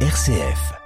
RCF.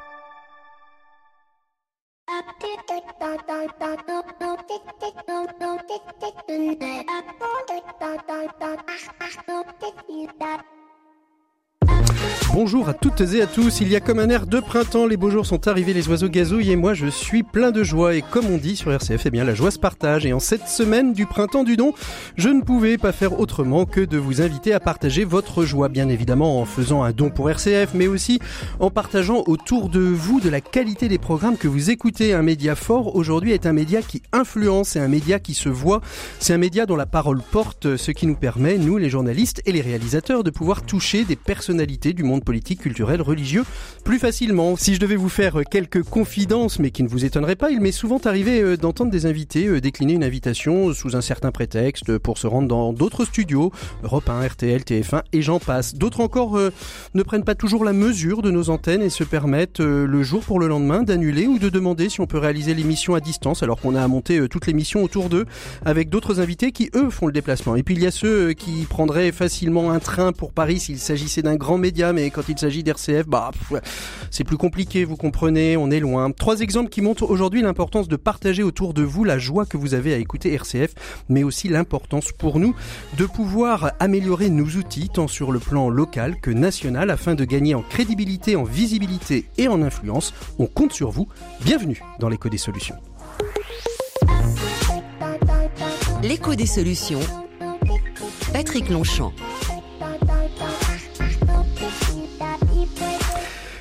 Bonjour à toutes et à tous, il y a comme un air de printemps, les beaux jours sont arrivés, les oiseaux gazouillent et moi je suis plein de joie. Et comme on dit sur RCF, eh bien la joie se partage. Et en cette semaine du printemps du don, je ne pouvais pas faire autrement que de vous inviter à partager votre joie, bien évidemment en faisant un don pour RCF, mais aussi en partageant autour de vous de la qualité des programmes que vous écoutez. Un média fort aujourd'hui est un média qui influence, c'est un média qui se voit, c'est un média dont la parole porte, ce qui nous permet, nous les journalistes et les réalisateurs, de pouvoir toucher des personnalités du monde politique, culturel, religieux plus facilement. Si je devais vous faire quelques confidences, mais qui ne vous étonneraient pas, il m'est souvent arrivé euh, d'entendre des invités euh, décliner une invitation sous un certain prétexte pour se rendre dans d'autres studios, Europe 1, RTL, TF1 et j'en passe. D'autres encore euh, ne prennent pas toujours la mesure de nos antennes et se permettent le jour pour le lendemain d'annuler ou de demander si on peut réaliser l'émission à distance alors qu'on a à monter toute l'émission autour d'eux avec d'autres invités qui eux font le déplacement. Et puis il y a ceux qui prendraient facilement un train pour Paris s'il s'agissait d'un grand média mais quand il s'agit d'RCF, bah, c'est plus compliqué, vous comprenez, on est loin. Trois exemples qui montrent aujourd'hui l'importance de partager autour de vous la joie que vous avez à écouter RCF, mais aussi l'importance pour nous de pouvoir améliorer nos outils, tant sur le plan local que national, afin de gagner en crédibilité, en visibilité et en influence. On compte sur vous. Bienvenue dans l'écho des solutions. L'écho des solutions. Patrick Longchamp.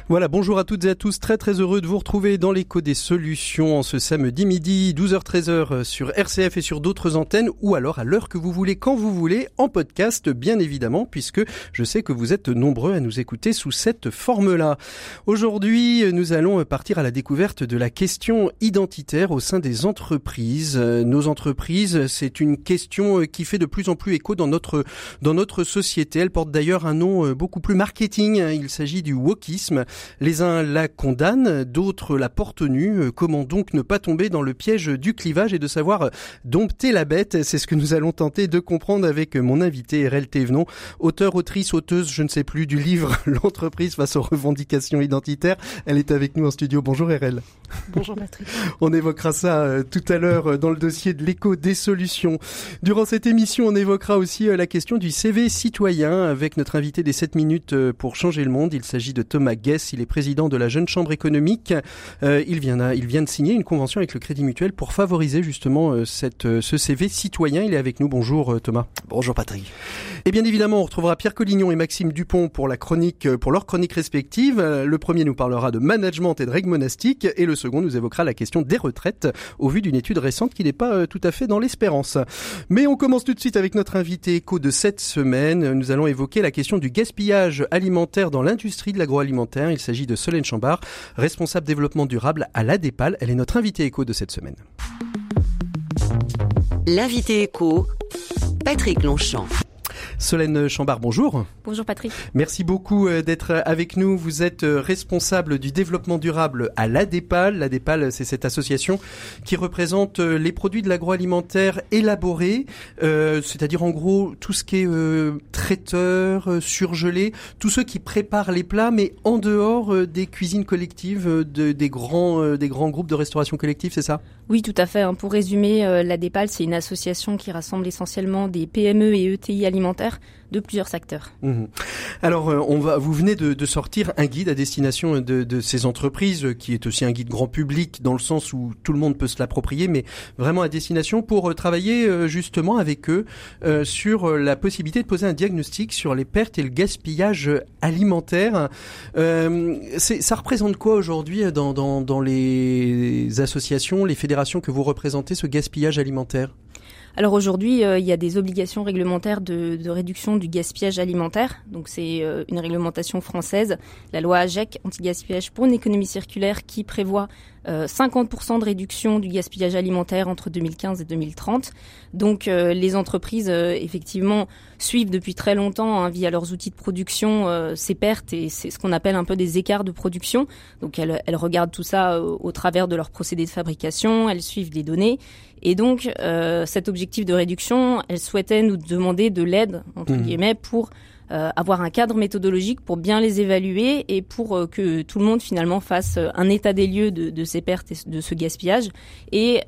Voilà, bonjour à toutes et à tous, très très heureux de vous retrouver dans l'écho des solutions en ce samedi midi, 12h-13h sur RCF et sur d'autres antennes, ou alors à l'heure que vous voulez, quand vous voulez, en podcast bien évidemment, puisque je sais que vous êtes nombreux à nous écouter sous cette forme-là. Aujourd'hui, nous allons partir à la découverte de la question identitaire au sein des entreprises. Nos entreprises, c'est une question qui fait de plus en plus écho dans notre, dans notre société. Elle porte d'ailleurs un nom beaucoup plus marketing, il s'agit du wokisme. Les uns la condamnent, d'autres la portent nue. Euh, comment donc ne pas tomber dans le piège du clivage et de savoir euh, dompter la bête? C'est ce que nous allons tenter de comprendre avec mon invité RL Thévenon, auteur, autrice, auteuse, je ne sais plus, du livre L'entreprise face aux revendications identitaires. Elle est avec nous en studio. Bonjour RL. Bonjour Patrick. On évoquera ça euh, tout à l'heure dans le dossier de l'écho des solutions. Durant cette émission, on évoquera aussi la question du CV citoyen avec notre invité des 7 minutes pour changer le monde. Il s'agit de Thomas Guess il est président de la Jeune Chambre économique. Euh, il, vient il vient de signer une convention avec le Crédit Mutuel pour favoriser justement euh, cette, euh, ce CV citoyen. Il est avec nous. Bonjour Thomas. Bonjour Patrick. Et bien évidemment, on retrouvera Pierre Collignon et Maxime Dupont pour la chronique, pour leur chronique respective. Le premier nous parlera de management et de règles monastiques et le second nous évoquera la question des retraites au vu d'une étude récente qui n'est pas tout à fait dans l'espérance. Mais on commence tout de suite avec notre invité éco de cette semaine. Nous allons évoquer la question du gaspillage alimentaire dans l'industrie de l'agroalimentaire. Il s'agit de Solène Chambard, responsable développement durable à l'ADEPAL. Elle est notre invitée éco de cette semaine. L'invité éco, Patrick Longchamp. Solène Chambard, bonjour. Bonjour Patrick. Merci beaucoup euh, d'être avec nous. Vous êtes euh, responsable du développement durable à l'ADEPAL. L'ADEPAL, c'est cette association qui représente euh, les produits de l'agroalimentaire élaborés, c'est-à-dire en gros tout ce qui est traiteur, surgelé, tous ceux qui préparent les plats, mais en dehors des cuisines collectives, des, grands, des grands groupes de restauration collective, c'est ça? Oui, tout à fait. Hein. Pour résumer, l'ADEPAL, c'est une association qui rassemble essentiellement des PME et ETI alimentaires de plusieurs secteurs. Mhm. Alors, euh, on va, vous venez de, sortir un guide à destination de, ces entreprises, qui est aussi un guide grand public dans le sens où tout le monde peut se l'approprier, mais vraiment à destination pour euh, travailler euh, justement avec eux sur la possibilité de poser un diagnostic sur les pertes et le gaspillage alimentaire. ça représente quoi aujourd'hui dans les associations, les fédérations que vous représentez, ce gaspillage alimentaire? Alors aujourd'hui, euh, il y a des obligations réglementaires de, réduction du gaspillage alimentaire. Donc c'est euh, une réglementation française, la loi AGEC anti-gaspillage pour une économie circulaire qui prévoit 50% euh, de réduction du gaspillage alimentaire entre 2015 et 2030. Donc euh, les entreprises, euh, effectivement, suivent depuis très longtemps, hein, via leurs outils de production, ces pertes et c'est ce qu'on appelle un peu des écarts de production. Donc elles, elles regardent tout ça au, travers de leurs procédés de fabrication, elles suivent les données. Et donc cet objectif de réduction, elles souhaitaient nous demander de l'aide, entre mmh. guillemets, pour avoir un cadre méthodologique pour bien les évaluer et pour que tout le monde finalement fasse un état des lieux de, de ces pertes et de ce gaspillage et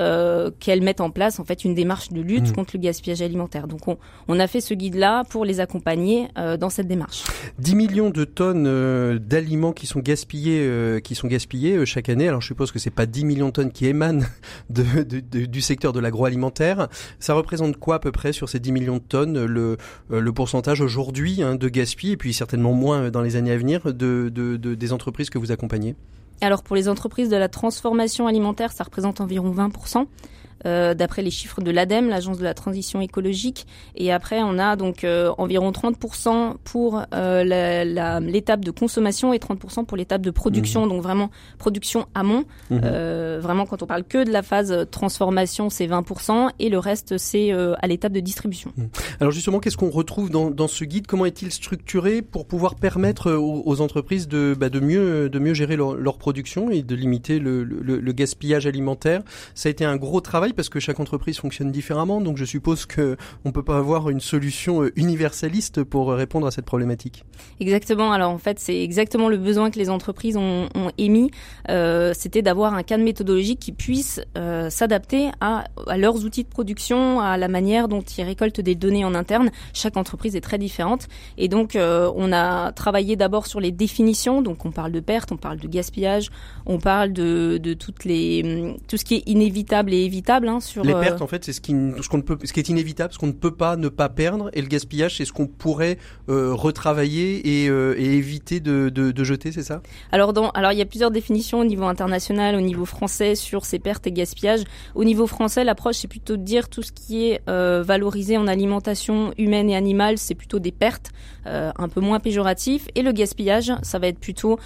qu'elles mettent en place en fait une démarche de lutte mmh. contre le gaspillage alimentaire. Donc on, on a fait ce guide-là pour les accompagner dans cette démarche. 10 millions de tonnes d'aliments qui sont gaspillés, qui sont gaspillés chaque année. Alors je suppose que c'est pas 10 millions de tonnes qui émanent de, du secteur de l'agroalimentaire. Ça représente quoi à peu près sur ces 10 millions de tonnes le, le pourcentage aujourd'hui hein, de gaspillage et puis certainement moins dans les années à venir de, des entreprises que vous accompagnez? Alors pour les entreprises de la transformation alimentaire, ça représente environ 20%. Euh, d'après les chiffres de l'ADEME, l'agence de la transition écologique. Et après, on a donc euh, environ 30% pour euh, l'étape de consommation et 30% pour l'étape de production. Mmh. Donc vraiment production amont. Mmh. vraiment, quand on parle que de la phase transformation, c'est 20% et le reste, c'est à l'étape de distribution. Mmh. Alors justement, qu'est-ce qu'on retrouve dans, dans, ce guide? Comment est-il structuré pour pouvoir permettre aux, entreprises de, bah, de, mieux, de mieux gérer leur, leur, production et de limiter le, le, le gaspillage alimentaire? Ça a été un gros travail parce que chaque entreprise fonctionne différemment, donc je suppose que on peut pas avoir une solution euh, universaliste pour répondre à cette problématique. Exactement. Alors en fait, c'est exactement le besoin que les entreprises ont, émis. Euh, C'était d'avoir un cadre méthodologique qui puisse euh, s'adapter à, leurs outils de production, à la manière dont ils récoltent des données en interne. Chaque entreprise est très différente, et donc euh, on a travaillé d'abord sur les définitions. Donc on parle de perte, on parle de gaspillage, on parle de, de toutes les tout ce qui est inévitable et évitable Hein, les euh, pertes, en fait, c'est ce qui, ce qu'on peut, ce qui est inévitable, ce qu'on ne peut pas ne pas perdre, et le gaspillage, c'est ce qu'on pourrait euh, retravailler et, euh, et, éviter de, de, de jeter, c'est ça? Alors, dans, alors il y a plusieurs définitions au niveau international, au niveau français sur ces pertes et gaspillages. Au niveau français, l'approche c'est plutôt de dire tout ce qui est valorisé en alimentation humaine et animale, c'est plutôt des pertes, un peu moins péjoratif, et le gaspillage, ça va être plutôt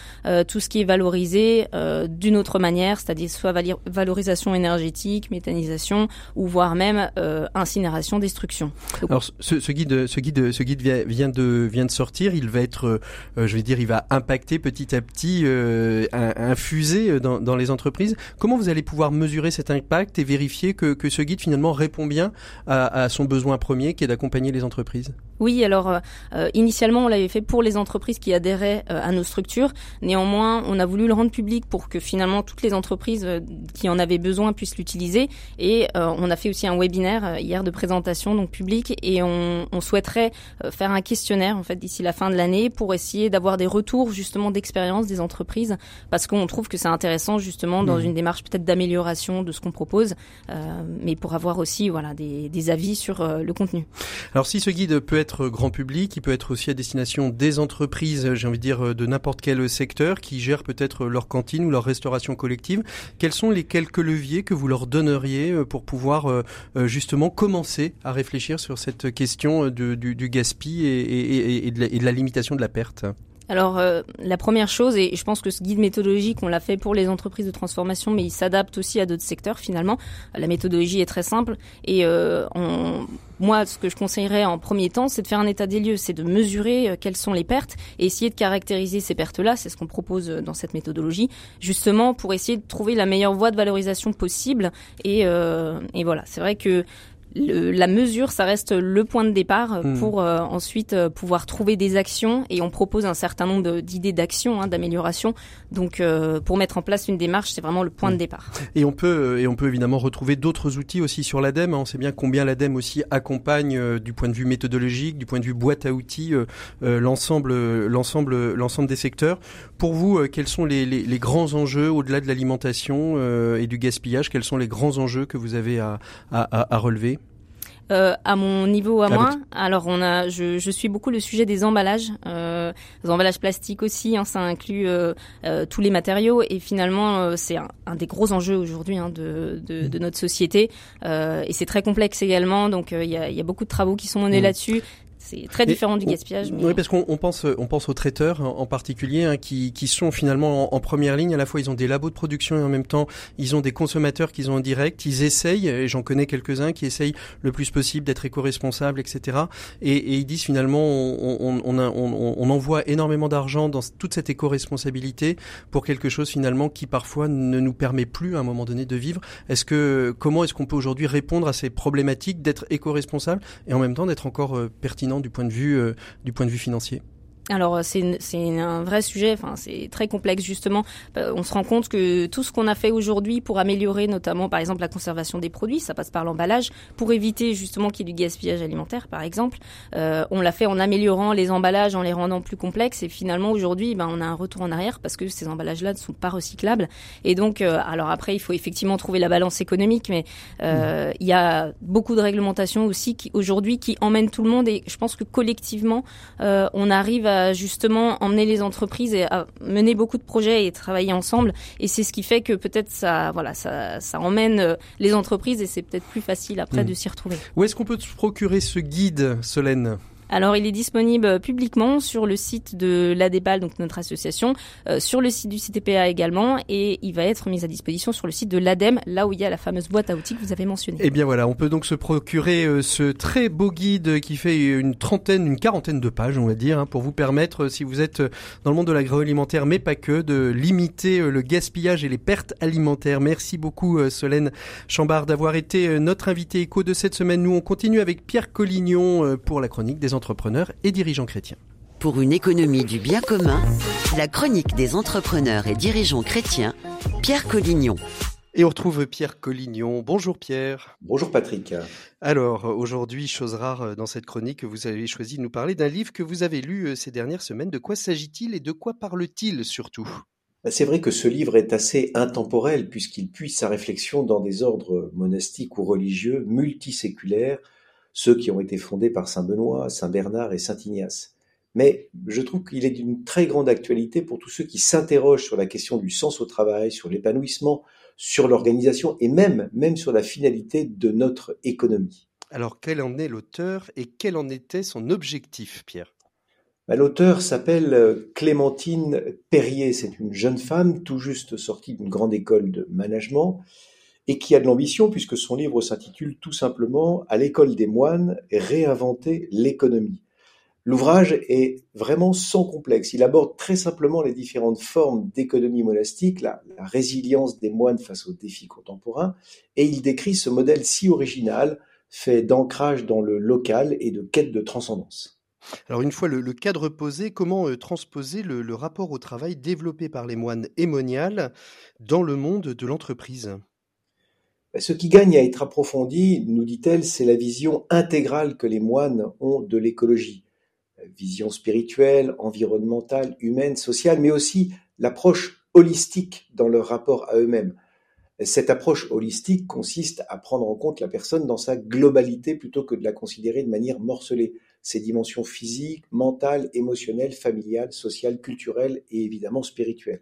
tout ce qui est valorisé d'une autre manière, c'est-à-dire soit valorisation énergétique, méthanisation ou voire même euh, incinération, destruction. Alors ce, guide, ce guide, ce guide vient de vient de sortir. Il va être, euh, je vais dire, il va impacter petit à petit, euh, infuser dans, dans, les entreprises. Comment vous allez pouvoir mesurer cet impact et vérifier que, que ce guide finalement répond bien à, à son besoin premier, qui est d'accompagner les entreprises? Oui, alors initialement on l'avait fait pour les entreprises qui adhéraient à nos structures. Néanmoins, on a voulu le rendre public pour que finalement toutes les entreprises qui en avaient besoin puissent l'utiliser. Et euh, on a fait aussi un webinaire euh, hier de présentation donc public et on, on souhaiterait euh, faire un questionnaire en fait d'ici la fin de l'année pour essayer d'avoir des retours justement d'expérience des entreprises parce qu'on trouve que c'est intéressant justement dans mmh. une démarche peut-être d'amélioration de ce qu'on propose, mais pour avoir aussi voilà des, des avis sur le contenu. Alors si ce guide peut être grand public, il peut être aussi à destination des entreprises, j'ai envie de dire de n'importe quel secteur qui gèrent peut-être leur cantine ou leur restauration collective. Quels sont les quelques leviers que vous leur donneriez euh, pour pouvoir euh, euh, justement commencer à réfléchir sur cette question du gaspillage et, de la, limitation de la perte? Alors la première chose, et je pense que ce guide méthodologique, on l'a fait pour les entreprises de transformation, mais il s'adapte aussi à d'autres secteurs finalement. La méthodologie est très simple et on, moi, ce que je conseillerais en premier temps, c'est de faire un état des lieux, c'est de mesurer euh, quelles sont les pertes et essayer de caractériser ces pertes-là. C'est ce qu'on propose euh, dans cette méthodologie, justement pour essayer de trouver la meilleure voie de valorisation possible. Et, euh, et voilà, c'est vrai que la mesure, ça reste le point de départ hmm. pour euh, ensuite euh, pouvoir trouver des actions et on propose un certain nombre d'idées d'actions, hein, d'amélioration. Donc, euh, pour mettre en place une démarche, c'est vraiment le point de hmm. départ. Et on peut et on peut évidemment retrouver d'autres outils aussi sur l'ADEME. Hein. On sait bien combien l'ADEME aussi accompagne du point de vue méthodologique, du point de vue boîte à outils, l'ensemble l'ensemble l'ensemble des secteurs. Pour vous, quels sont les, les, les grands enjeux au-delà de l'alimentation et du gaspillage Quels sont les grands enjeux que vous avez à, à, à relever? Euh, à mon niveau à moi, alors on a, je, je, suis beaucoup le sujet des emballages, euh, les emballages plastiques aussi, hein, ça inclut euh, euh tous les matériaux. Et finalement euh, c'est un, un, des gros enjeux aujourd'hui hein, de, de, de, notre société. Et c'est très complexe également, donc il y a, y, a, beaucoup de travaux qui sont menés mmh. là-dessus. C'est très différent du gaspillage. Mais... Oui, parce qu'on pense, on pense aux traiteurs en particulier, hein, qui, qui sont finalement en, première ligne. À la fois, ils ont des labos de production et en même temps, ils ont des consommateurs qu'ils ont en direct. Ils essayent, et j'en connais quelques-uns, qui essayent le plus possible d'être éco-responsables, etc. Et, et, ils disent finalement, on, on, on, on, on envoie énormément d'argent dans toute cette éco-responsabilité pour quelque chose finalement qui parfois ne nous permet plus à un moment donné de vivre. Est-ce que comment est-ce qu'on peut aujourd'hui répondre à ces problématiques d'être éco-responsable et en même temps d'être encore euh, pertinent du point de vue, du point de vue financier alors c'est un vrai sujet, enfin c'est très complexe justement. Euh, on se rend compte que tout ce qu'on a fait aujourd'hui pour améliorer notamment par exemple la conservation des produits, ça passe par l'emballage, pour éviter justement qu'il y ait du gaspillage alimentaire par exemple. Euh, on l'a fait en améliorant les emballages, en les rendant plus complexes et finalement aujourd'hui ben, on a un retour en arrière parce que ces emballages-là ne sont pas recyclables. Et donc euh, alors après il faut effectivement trouver la balance économique, mais euh, il y a beaucoup de réglementations aussi qui aujourd'hui qui emmènent tout le monde et je pense que collectivement euh, on arrive à justement emmener les entreprises et à mener beaucoup de projets et travailler ensemble. Et c'est ce qui fait que peut-être ça, voilà, ça, ça emmène euh, les entreprises et c'est peut-être plus facile après hmm. de s'y retrouver. Où est-ce qu'on peut procurer ce guide, Solène? Alors, il est disponible publiquement sur le site de l'ADEPAL, donc notre association, euh, sur le site du CTPA également, et il va être mis à disposition sur le site de l'ADEME, là où il y a la fameuse boîte à outils que vous avez mentionnée. Eh bien voilà, on peut donc se procurer euh, ce très beau guide qui fait une trentaine, une quarantaine de pages, on va dire, hein, pour vous permettre, euh, si vous êtes dans le monde de l'agroalimentaire, mais pas que, de limiter le gaspillage et les pertes alimentaires. Merci beaucoup Solène Chambard d'avoir été notre invité éco de cette semaine. Nous, on continue avec Pierre Collignon pour la chronique des entrepreneurs et dirigeants chrétiens. Pour une économie du bien commun, la chronique des entrepreneurs et dirigeants chrétiens, Pierre Collignon. Et on retrouve Pierre Collignon. Bonjour Pierre. Bonjour Patrick. Alors aujourd'hui, chose rare euh, dans cette chronique, vous avez choisi de nous parler d'un livre que vous avez lu euh, ces dernières semaines. De quoi s'agit-il et de quoi parle-t-il surtout? Bah, c'est vrai que ce livre est assez intemporel puisqu'il puise sa réflexion dans des ordres monastiques ou religieux multiséculaires ceux qui ont été fondés par Saint Benoît, Saint Bernard et Saint Ignace. Mais je trouve qu'il est d'une très grande actualité pour tous ceux qui s'interrogent sur la question du sens au travail, sur l'épanouissement, sur l'organisation et même, même sur la finalité de notre économie. Alors quel en est l'auteur et quel en était son objectif, Pierre? Bah, L'auteur s'appelle euh, Clémentine Perrier. C'est une jeune femme tout juste sortie d'une grande école de management et qui a de l'ambition puisque son livre s'intitule tout simplement À l'école des moines, réinventer l'économie. L'ouvrage est vraiment sans complexe. Il aborde très simplement les différentes formes d'économie monastique, la, résilience des moines face aux défis contemporains, et il décrit ce modèle si original, fait d'ancrage dans le local et de quête de transcendance. Alors une fois le, cadre posé, comment euh, transposer le, rapport au travail développé par les moines émoniales dans le monde de l'entreprise? Ce qui gagne à être approfondi, nous dit-elle, c'est la vision intégrale que les moines ont de l'écologie. Vision spirituelle, environnementale, humaine, sociale, mais aussi l'approche holistique dans leur rapport à eux-mêmes. Cette approche holistique consiste à prendre en compte la personne dans sa globalité plutôt que de la considérer de manière morcelée. Ses dimensions physiques, mentales, émotionnelles, familiales, sociales, culturelles et évidemment spirituelles.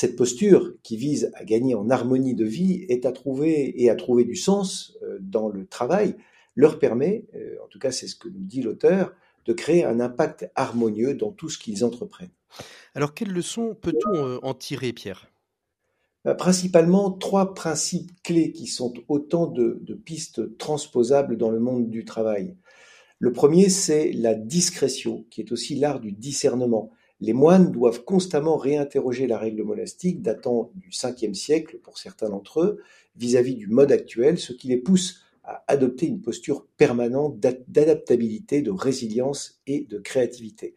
Cette posture, qui vise à gagner en harmonie de vie, est à trouver et à trouver du sens euh, dans le travail, leur permet, euh, en tout cas c'est ce que nous dit l'auteur, de créer un impact harmonieux dans tout ce qu'ils entreprennent. Alors quelles leçons peut-on euh, en tirer, Pierre? Principalement trois principes clés qui sont autant de, de pistes transposables dans le monde du travail. Le premier, c'est la discrétion, qui est aussi l'art du discernement. Les moines doivent constamment réinterroger la règle monastique datant du 5e siècle pour certains d'entre eux vis-à-vis du mode actuel, ce qui les pousse à adopter une posture permanente d'adaptabilité, de résilience et de créativité.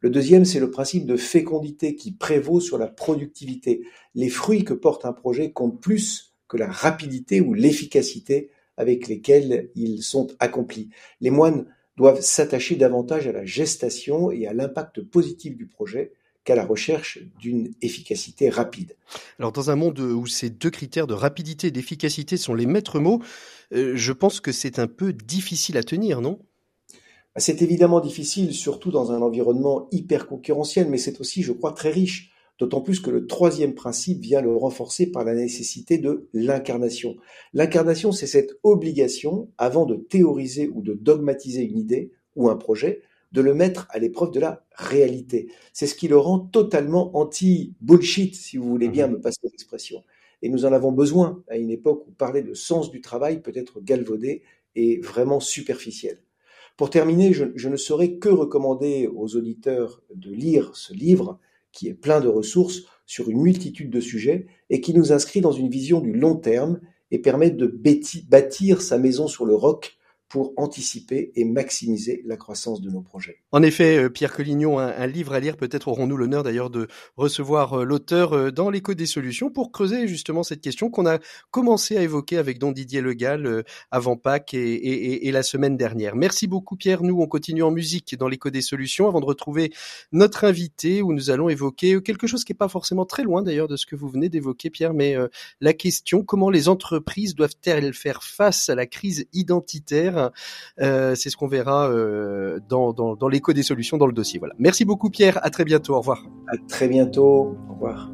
Le deuxième, c'est le principe de fécondité qui prévaut sur la productivité. Les fruits que porte un projet comptent plus que la rapidité ou l'efficacité avec lesquels ils sont accomplis. Les moines doivent s'attacher davantage à la gestation et à l'impact positif du projet qu'à la recherche d'une efficacité rapide. Alors dans un monde où ces deux critères de rapidité et d'efficacité sont les maîtres mots, euh, je pense que c'est un peu difficile à tenir, non? C'est évidemment difficile, surtout dans un environnement hyper concurrentiel, mais c'est aussi, je crois, très riche D'autant plus que le troisième principe vient le renforcer par la nécessité de l'incarnation. L'incarnation, c'est cette obligation, avant de théoriser ou de dogmatiser une idée ou un projet, de le mettre à l'épreuve de la réalité. C'est ce qui le rend totalement anti-bullshit, si vous voulez bien mhm. me passer l'expression. Et nous en avons besoin à une époque où parler de sens du travail peut être galvaudé et vraiment superficiel. Pour terminer, je, je ne saurais que recommander aux auditeurs de lire ce livre qui est plein de ressources sur une multitude de sujets et qui nous inscrit dans une vision du long terme et permet de bâtir sa maison sur le roc pour anticiper et maximiser la croissance de nos projets. En effet, euh, Pierre Collignon, un, livre à lire, peut-être aurons-nous l'honneur d'ailleurs de recevoir euh, l'auteur euh, dans l'écho des solutions pour creuser justement cette question qu'on a commencé à évoquer avec Don Didier Legal avant Pâques et, la semaine dernière. Merci beaucoup Pierre. Nous, on continue en musique dans l'écho des solutions avant de retrouver notre invité où nous allons évoquer quelque chose qui n'est pas forcément très loin d'ailleurs de ce que vous venez d'évoquer Pierre, mais la question comment les entreprises doivent-elles faire face à la crise identitaire? Euh, c'est ce qu'on verra euh, dans, l'écho des solutions dans le dossier. Voilà. Merci beaucoup Pierre. À très bientôt. Au revoir. À très bientôt. Au revoir.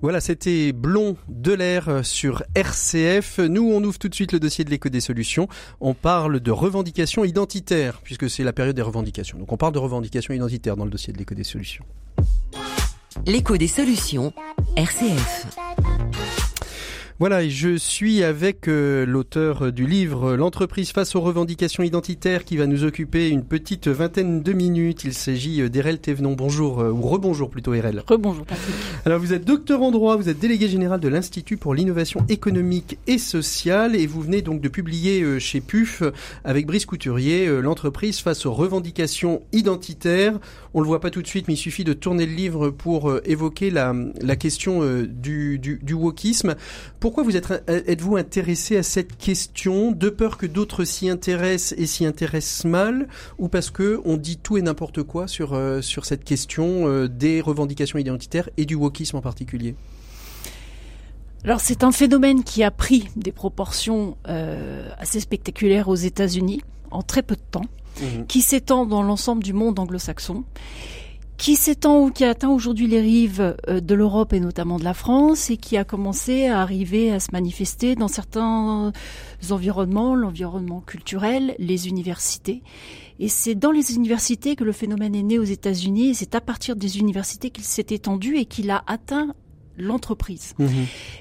Voilà, c'était Blond de l'air sur RCF. Nous, on ouvre tout de suite le dossier de l'écho des solutions. On parle de revendications identitaires, puisque c'est la période des revendications. Donc on parle de revendications identitaires dans le dossier de l'écho des solutions. L'écho des solutions, RCF. Voilà, et je suis avec euh, l'auteur du livre L'entreprise face aux revendications identitaires qui va nous occuper une petite vingtaine de minutes. Il s'agit euh, d'Erel Thévenon. Bonjour, euh, ou rebonjour plutôt Erel. Rebonjour Patrick. Alors vous êtes docteur en droit, vous êtes délégué général de l'Institut pour l'innovation économique et sociale et vous venez donc de publier chez PUF avec Brice Couturier L'entreprise face aux revendications identitaires. On le voit pas tout de suite mais il suffit de tourner le livre pour évoquer la, question du, du, wokisme. Pourquoi vous êtes, êtes-vous intéressé à cette question de peur que d'autres s'y intéressent et s'y intéressent mal, ou parce que on dit tout et n'importe quoi sur euh, sur cette question euh, des revendications identitaires et du wokisme en particulier? Alors c'est un phénomène qui a pris des proportions euh, assez spectaculaires aux États-Unis en très peu de temps, mmh. qui s'étend dans l'ensemble du monde anglo-saxon qui s'étend ou qui atteint aujourd'hui les rives euh, de l'Europe et notamment de la France et qui a commencé à arriver à se manifester dans certains environnements, l'environnement culturel, les universités. Et c'est dans les universités que le phénomène est né aux États-Unis et c'est à partir des universités qu'il s'est étendu et qu'il a atteint l'entreprise. Mmh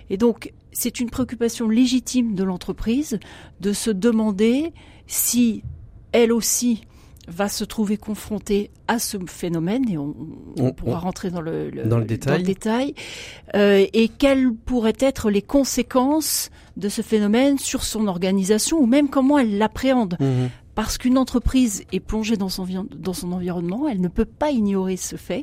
et donc, c'est une préoccupation légitime de l'entreprise de se demander si elle aussi va se trouver confrontée à ce phénomène et on, pourra rentrer dans le, dans le détail, euh, et quelles pourraient être les conséquences de ce phénomène sur son organisation ou même comment elle l'appréhende? Mmh parce qu'une entreprise est plongée dans son, dans son environnement, elle ne peut pas ignorer ce fait.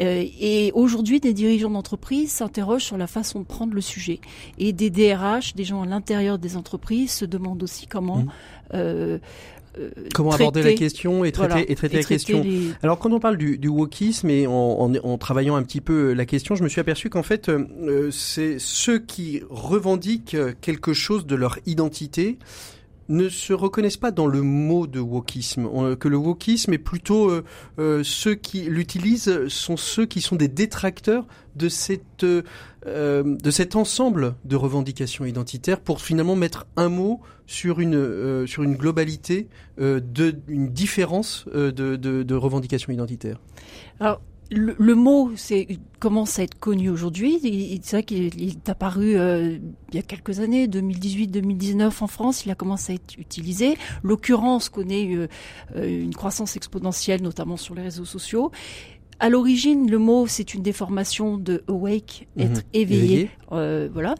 Euh, et aujourd'hui, des dirigeants d'entreprise s'interrogent sur la façon de prendre le sujet. Et des DRH, des gens à l'intérieur des entreprises, se demandent aussi comment... Mmh. Euh, euh, Comment aborder la question et traiter, et traiter, la question. Alors quand on parle du, du wokisme et en, en, en, travaillant un petit peu la question, je me suis aperçu qu'en fait, euh, c'est ceux qui revendiquent quelque chose de leur identité ne se reconnaissent pas dans le mot de wokisme, que le wokisme est plutôt euh, euh, ceux qui l'utilisent sont ceux qui sont des détracteurs de cette euh, de cet ensemble de revendications identitaires pour finalement mettre un mot sur une sur une globalité de une différence de, de, revendications identitaires. Alors le, mot c'est, commence à être connu aujourd'hui? C'est vrai qu'il est apparu euh, il y a quelques années, 2018-2019 en France, il a commencé à être utilisé. L'occurrence connaît euh, euh, une croissance exponentielle, notamment sur les réseaux sociaux. À l'origine, le mot c'est une déformation de awake, mhm. être éveillé, voilà.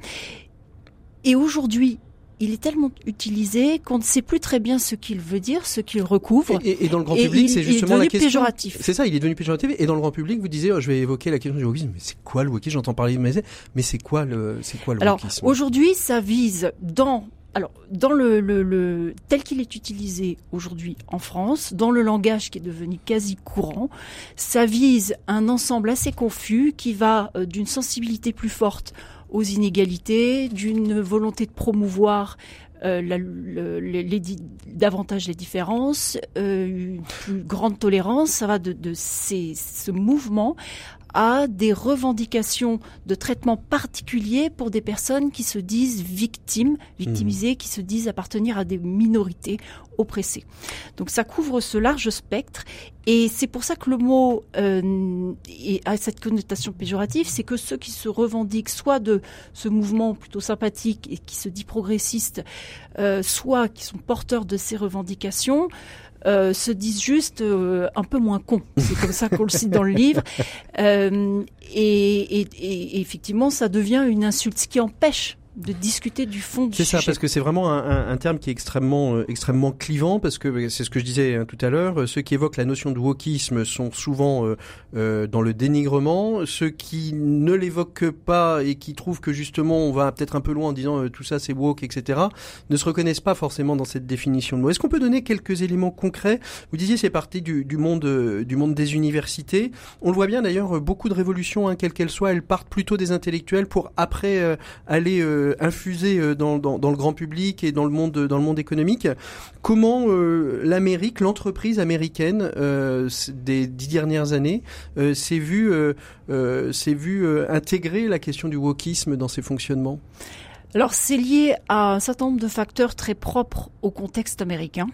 Et aujourd'hui, il est tellement utilisé qu'on ne sait plus très bien ce qu'il veut dire, ce qu'il recouvre. Et, dans le grand public, c'est justement la question. péjoratif. C'est ça, il est devenu péjoratif. Et dans le grand public, vous disiez, oh, je vais évoquer la question du wokisme. Mais c'est quoi le wokisme? J'entends parler, mais mais c'est quoi le, c'est quoi le Alors aujourd'hui, ça vise dans alors, dans le, le, tel qu'il est utilisé aujourd'hui en France, dans le langage qui est devenu quasi courant, ça vise un ensemble assez confus qui va euh, d'une sensibilité plus forte aux inégalités, d'une volonté de promouvoir euh, les, davantage les différences, euh, une plus grande tolérance. Ça va de, de ces, ce mouvement à des revendications de traitement particulier pour des personnes qui se disent victimes, victimisées, mmh. qui se disent appartenir à des minorités oppressées. Donc ça couvre ce large spectre et c'est pour ça que le mot euh, a cette connotation péjorative, c'est que ceux qui se revendiquent soit de ce mouvement plutôt sympathique et qui se dit progressiste, euh, soit qui sont porteurs de ces revendications, euh, se disent juste euh, un peu moins cons. C'est comme ça qu'on le cite dans le livre. Euh, et, et, et, effectivement, ça devient une insulte, ce qui empêche de discuter du fond du sujet. C'est ça, parce que c'est vraiment un, un, terme qui est extrêmement, euh, extrêmement clivant, parce que euh, c'est ce que je disais hein, tout à l'heure. Euh, ceux qui évoquent la notion de wokisme sont souvent euh, dans le dénigrement. Ceux qui ne l'évoquent pas et qui trouvent que justement on va peut-être un peu loin en disant tout ça c'est woke, etc., ne se reconnaissent pas forcément dans cette définition de mot. Est-ce qu'on peut donner quelques éléments concrets? Vous disiez c'est parti du, du monde, du monde des universités. On le voit bien d'ailleurs, beaucoup de révolutions, hein, quelles qu'elles soient, elles partent plutôt des intellectuels pour après aller infusé euh, dans, dans, le grand public et dans le monde dans le monde économique. Comment euh, l'Amérique, l'entreprise américaine des dix dernières années s'est vue s'est vu intégrer la question du wokisme dans ses fonctionnements? Alors c'est lié à un certain nombre de facteurs très propres au contexte américain.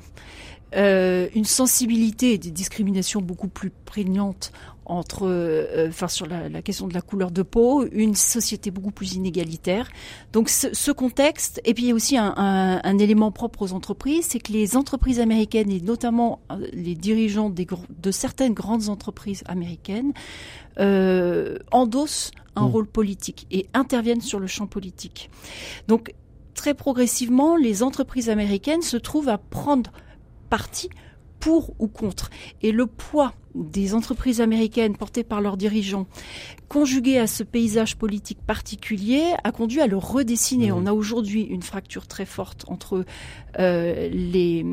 Une sensibilité et des discriminations beaucoup plus prégnantes entre, euh, enfin sur la, la, question de la couleur de peau, une société beaucoup plus inégalitaire. Donc ce, ce contexte, et puis il y a aussi un, un, un élément propre aux entreprises, c'est que les entreprises américaines et notamment euh, les dirigeants des, de certaines grandes entreprises américaines euh, endossent un mmh. rôle politique et interviennent sur le champ politique. Donc très progressivement, les entreprises américaines se trouvent à prendre parti pour ou contre. Et le poids des entreprises américaines portées par leurs dirigeants, conjugué à ce paysage politique particulier, a conduit à le redessiner. Mmh. On a aujourd'hui une fracture très forte entre euh, les,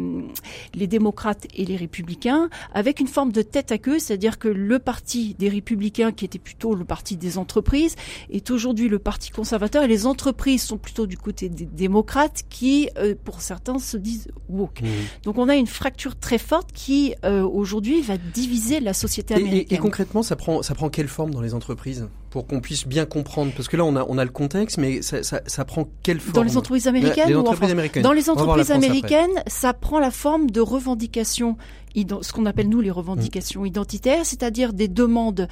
les démocrates et les républicains, avec une forme de tête à queue, c'est-à-dire que le parti des républicains, qui était plutôt le parti des entreprises, est aujourd'hui le parti conservateur, et les entreprises sont plutôt du côté des démocrates, qui, euh, pour certains, se disent woke. Mmh. Donc on a une fracture très forte qui, euh, aujourd'hui, va diviser la société américaine. Et, concrètement, ça prend, ça prend quelle forme dans les entreprises pour qu'on puisse bien comprendre? Parce que là, on a, on a le contexte, mais ça, ça, ça prend quelle forme Dans les entreprises américaines, ou américaines. Dans les entreprises américaines, ça prend la forme de revendications ce qu'on appelle nous les revendications mm. identitaires, c'est-à-dire des demandes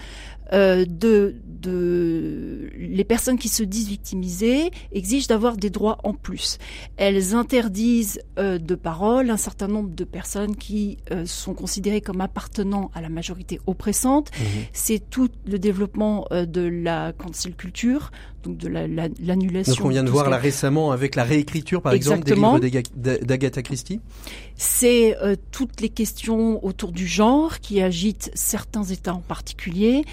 euh, de, de les personnes qui se disent victimisées exigent d'avoir des droits en plus. Elles interdisent euh, de parole un certain nombre de personnes qui euh, sont considérées comme appartenant à la majorité oppressante. Mm-hmm. C'est tout le développement euh, de la cancel culture, donc de l'annulation. La, donc on vient de voir là récemment avec la réécriture, par exemple, des livres d'Agatha Christie. C'est euh, toutes les questions autour du genre qui agitent certains États en particulier.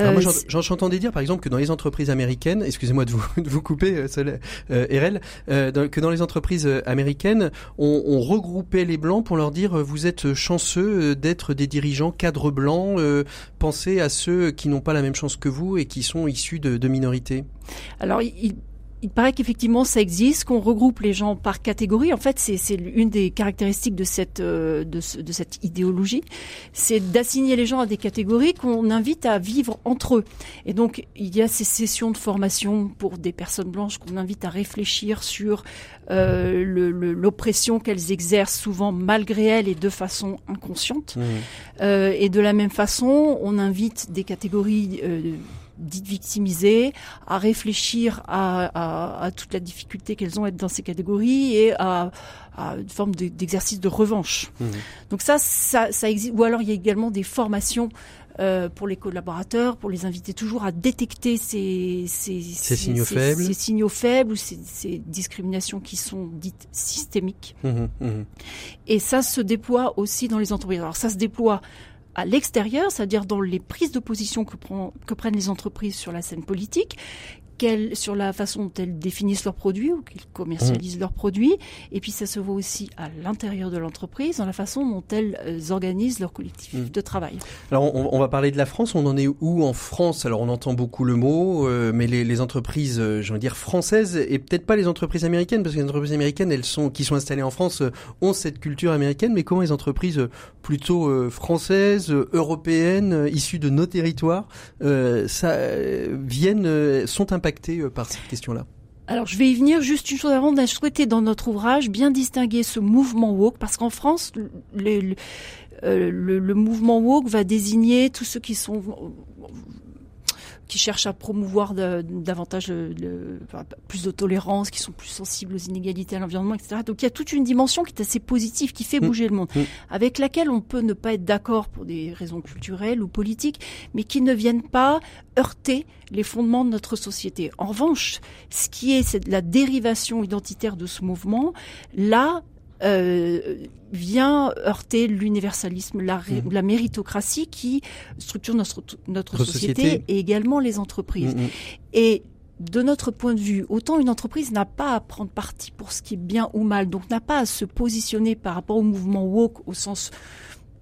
Euh, moi, j'entendais dire, par exemple, que dans les entreprises américaines, excusez-moi de vous, de vous couper, euh, euh RL, euh, que dans les entreprises américaines, on, on, regroupait les blancs pour leur dire vous êtes chanceux d'être des dirigeants cadres blancs, pensez à ceux qui n'ont pas la même chance que vous et qui sont issus de, de minorités. Alors, il, il paraît qu'effectivement ça existe, qu'on regroupe les gens par catégorie. En fait, c'est une des caractéristiques de cette euh, de, de, cette idéologie, c'est d'assigner les gens à des catégories qu'on invite à vivre entre eux. Et donc il y a ces sessions de formation pour des personnes blanches qu'on invite à réfléchir sur euh, l'oppression qu'elles exercent souvent malgré elles et de façon inconsciente. Mmh. Euh, et de la même façon, on invite des catégories euh, dites victimisées, à réfléchir à, à, toute la difficulté qu'elles ont à être dans ces catégories et à, à une forme d'exercice de, revanche. Mmh. Donc ça, ça, ça existe. Ou alors il y a également des formations euh, pour les collaborateurs, pour les inviter toujours à détecter ces, ces, ces signaux faibles, ces signaux faibles ou ces, ces, discriminations qui sont dites systémiques. Mmh, mmh. Et ça se déploie aussi dans les entreprises. Alors ça se déploie à l'extérieur, c'est-à-dire dans les prises de position que, que prennent les entreprises sur la scène politique, sur la façon dont elles définissent leurs produits ou qu'ils commercialisent mmh. leurs produits. Et puis ça se voit aussi à l'intérieur de l'entreprise, dans la façon dont elles euh, organisent leur collectif mmh. de travail. Alors on, va parler de la France. On en est où en France? Alors on entend beaucoup le mot, euh, mais les, les entreprises, euh, je veux dire françaises, et peut-être pas les entreprises américaines, parce que les entreprises américaines, elles sont qui sont installées en France, ont cette culture américaine. Mais comment les entreprises plutôt françaises, européennes, issues de nos territoires, ça viennent, sont impactées euh, par cette question-là alors je vais y venir juste une chose avant. On a souhaité dans notre ouvrage bien distinguer ce mouvement woke parce qu'en France, le, euh, le, le, mouvement woke va désigner tous ceux qui sont qui cherchent à promouvoir davantage plus de tolérance, qui sont plus sensibles aux inégalités à l'environnement, etc. Donc il y a toute une dimension qui est assez positive, qui fait mmh. bouger le monde, mmh. avec laquelle on peut ne pas être d'accord pour des raisons culturelles ou politiques, mais qui ne viennent pas heurter les fondements de notre société. En revanche, ce qui est la dérivation identitaire de ce mouvement, là, euh, vient heurter l'universalisme, la, mmh. la, méritocratie qui structure notre, notre, société, et également les entreprises. Mmh, mmh. Et de notre point de vue, autant une entreprise n'a pas à prendre parti pour ce qui est bien ou mal, donc n'a pas à se positionner par rapport au mouvement woke au sens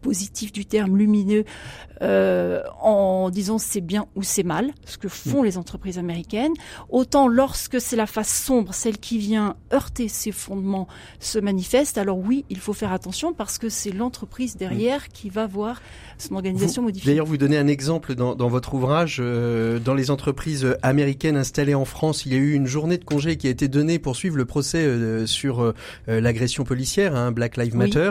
positif du terme lumineux euh, en disant c'est bien ou c'est mal, ce que font mm. les entreprises américaines. Autant lorsque c'est la face sombre, celle qui vient heurter ses fondements, se manifeste, alors oui, il faut faire attention parce que c'est l'entreprise derrière mm. qui va voir son organisation modifiée. D'ailleurs, vous donnez un exemple dans, dans votre ouvrage. Euh, dans les entreprises américaines installées en France, il y a eu une journée de congé qui a été donnée pour suivre le procès euh, sur l'agression policière, hein, Black Lives Matter,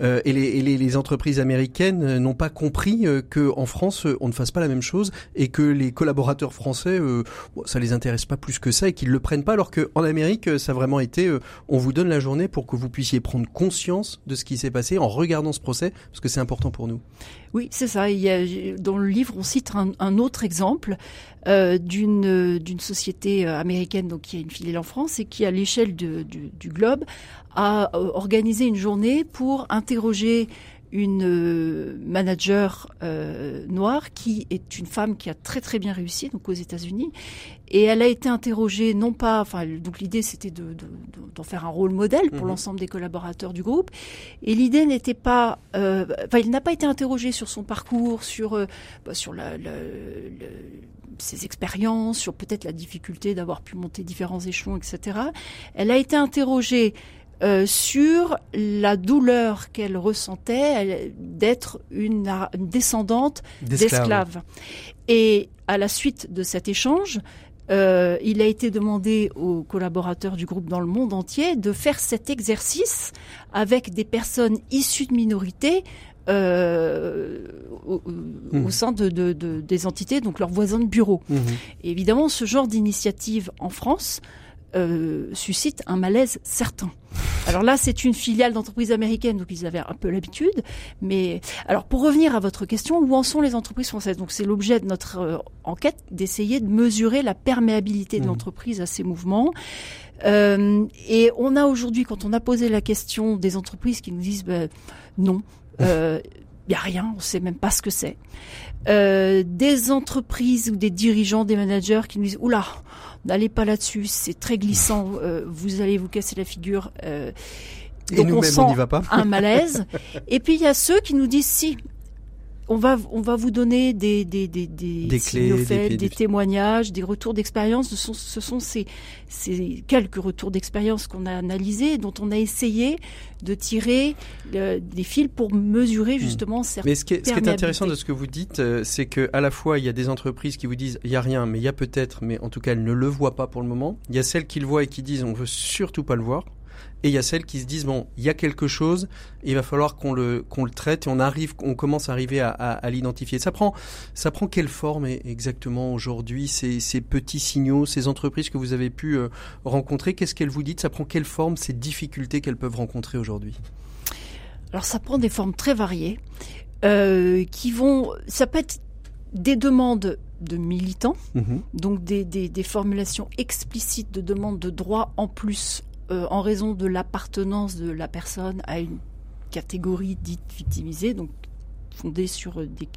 et les, et les, les entreprises américaines n'ont pas compris euh, que en France on ne fasse pas la même chose et que les collaborateurs français euh, ça les intéresse pas plus que ça et qu'ils le prennent pas alors que en Amérique ça a vraiment été euh, on vous donne la journée pour que vous puissiez prendre conscience de ce qui s'est passé en regardant ce procès parce que c'est important pour nous. Oui, c'est ça. Il y a, dans le livre, on cite un, autre exemple euh, d'une d'une société américaine donc qui a une filiale en France et qui, à l'échelle du, du, globe, a organisé une journée pour interroger une euh, manager euh, noire qui est une femme qui a très très bien réussi donc aux États-Unis. Et elle a été interrogée non pas enfin donc l'idée c'était de, d'en faire un rôle modèle pour mhm. l'ensemble des collaborateurs du groupe. Et l'idée n'était pas euh, enfin il n'a pas été interrogé sur son parcours sur euh, bah, sur la, la, ses expériences sur peut-être la difficulté d'avoir pu monter différents échelons etc elle a été interrogée euh, sur la douleur qu'elle ressentait d'être une, descendante d'esclaves. Et à la suite de cet échange, euh, il a été demandé aux collaborateurs du groupe dans le monde entier de faire cet exercice avec des personnes issues de minorités euh, au, mmh. sein de, des entités, donc leurs voisins de bureau. Mmh. évidemment, ce genre d'initiative en France euh, suscite un malaise certain. Alors là, c'est une filiale d'entreprise américaine, donc ils avaient un peu l'habitude. Mais alors, pour revenir à votre question, où en sont les entreprises françaises? Donc c'est l'objet de notre euh, enquête d'essayer de mesurer la perméabilité de mmh. l'entreprise à ces mouvements. Euh, et on a aujourd'hui, quand on a posé la question des entreprises qui nous disent ben, non, il euh, y a rien, on sait même pas ce que c'est. Euh, des entreprises ou des dirigeants, des managers qui nous disent oula, n'allez pas là-dessus, c'est très glissant, euh, vous allez vous casser la figure. Euh, donc on sent on va pas. un malaise. Et puis il y a ceux qui nous disent si, on va, on va vous donner des, des, des, des, des clés, des, témoignages, des retours d'expérience. Ce sont, ce sont ces, ces quelques retours d'expérience qu'on a analysés, dont on a essayé de tirer euh, des fils pour mesurer hmm. justement mmh. Mais ce qui, est, ce qui est intéressant de ce que vous dites, euh, c'est que à la fois il y a des entreprises qui vous disent il y a rien, mais il y a peut-être, mais en tout cas elles ne le voient pas pour le moment. Il y a celles qui le voient et qui disent on veut surtout pas le voir. Et il y a celles qui se disent bon, il y a quelque chose, il va falloir qu'on le qu'on le traite et on arrive, on commence à arriver à, à, l'identifier. Ça prend ça prend quelle forme exactement aujourd'hui ces, ces petits signaux, ces entreprises que vous avez pu euh, rencontrer? Qu'est-ce qu'elles vous disent Ça prend quelle forme ces difficultés qu'elles peuvent rencontrer aujourd'hui? Alors ça prend des formes très variées euh, qui vont. Ça peut être des demandes de militants, mmh donc des, des, des, formulations explicites de demandes de droits en plus euh, en raison de l'appartenance de la personne à une catégorie dite victimisée, donc fondée sur des,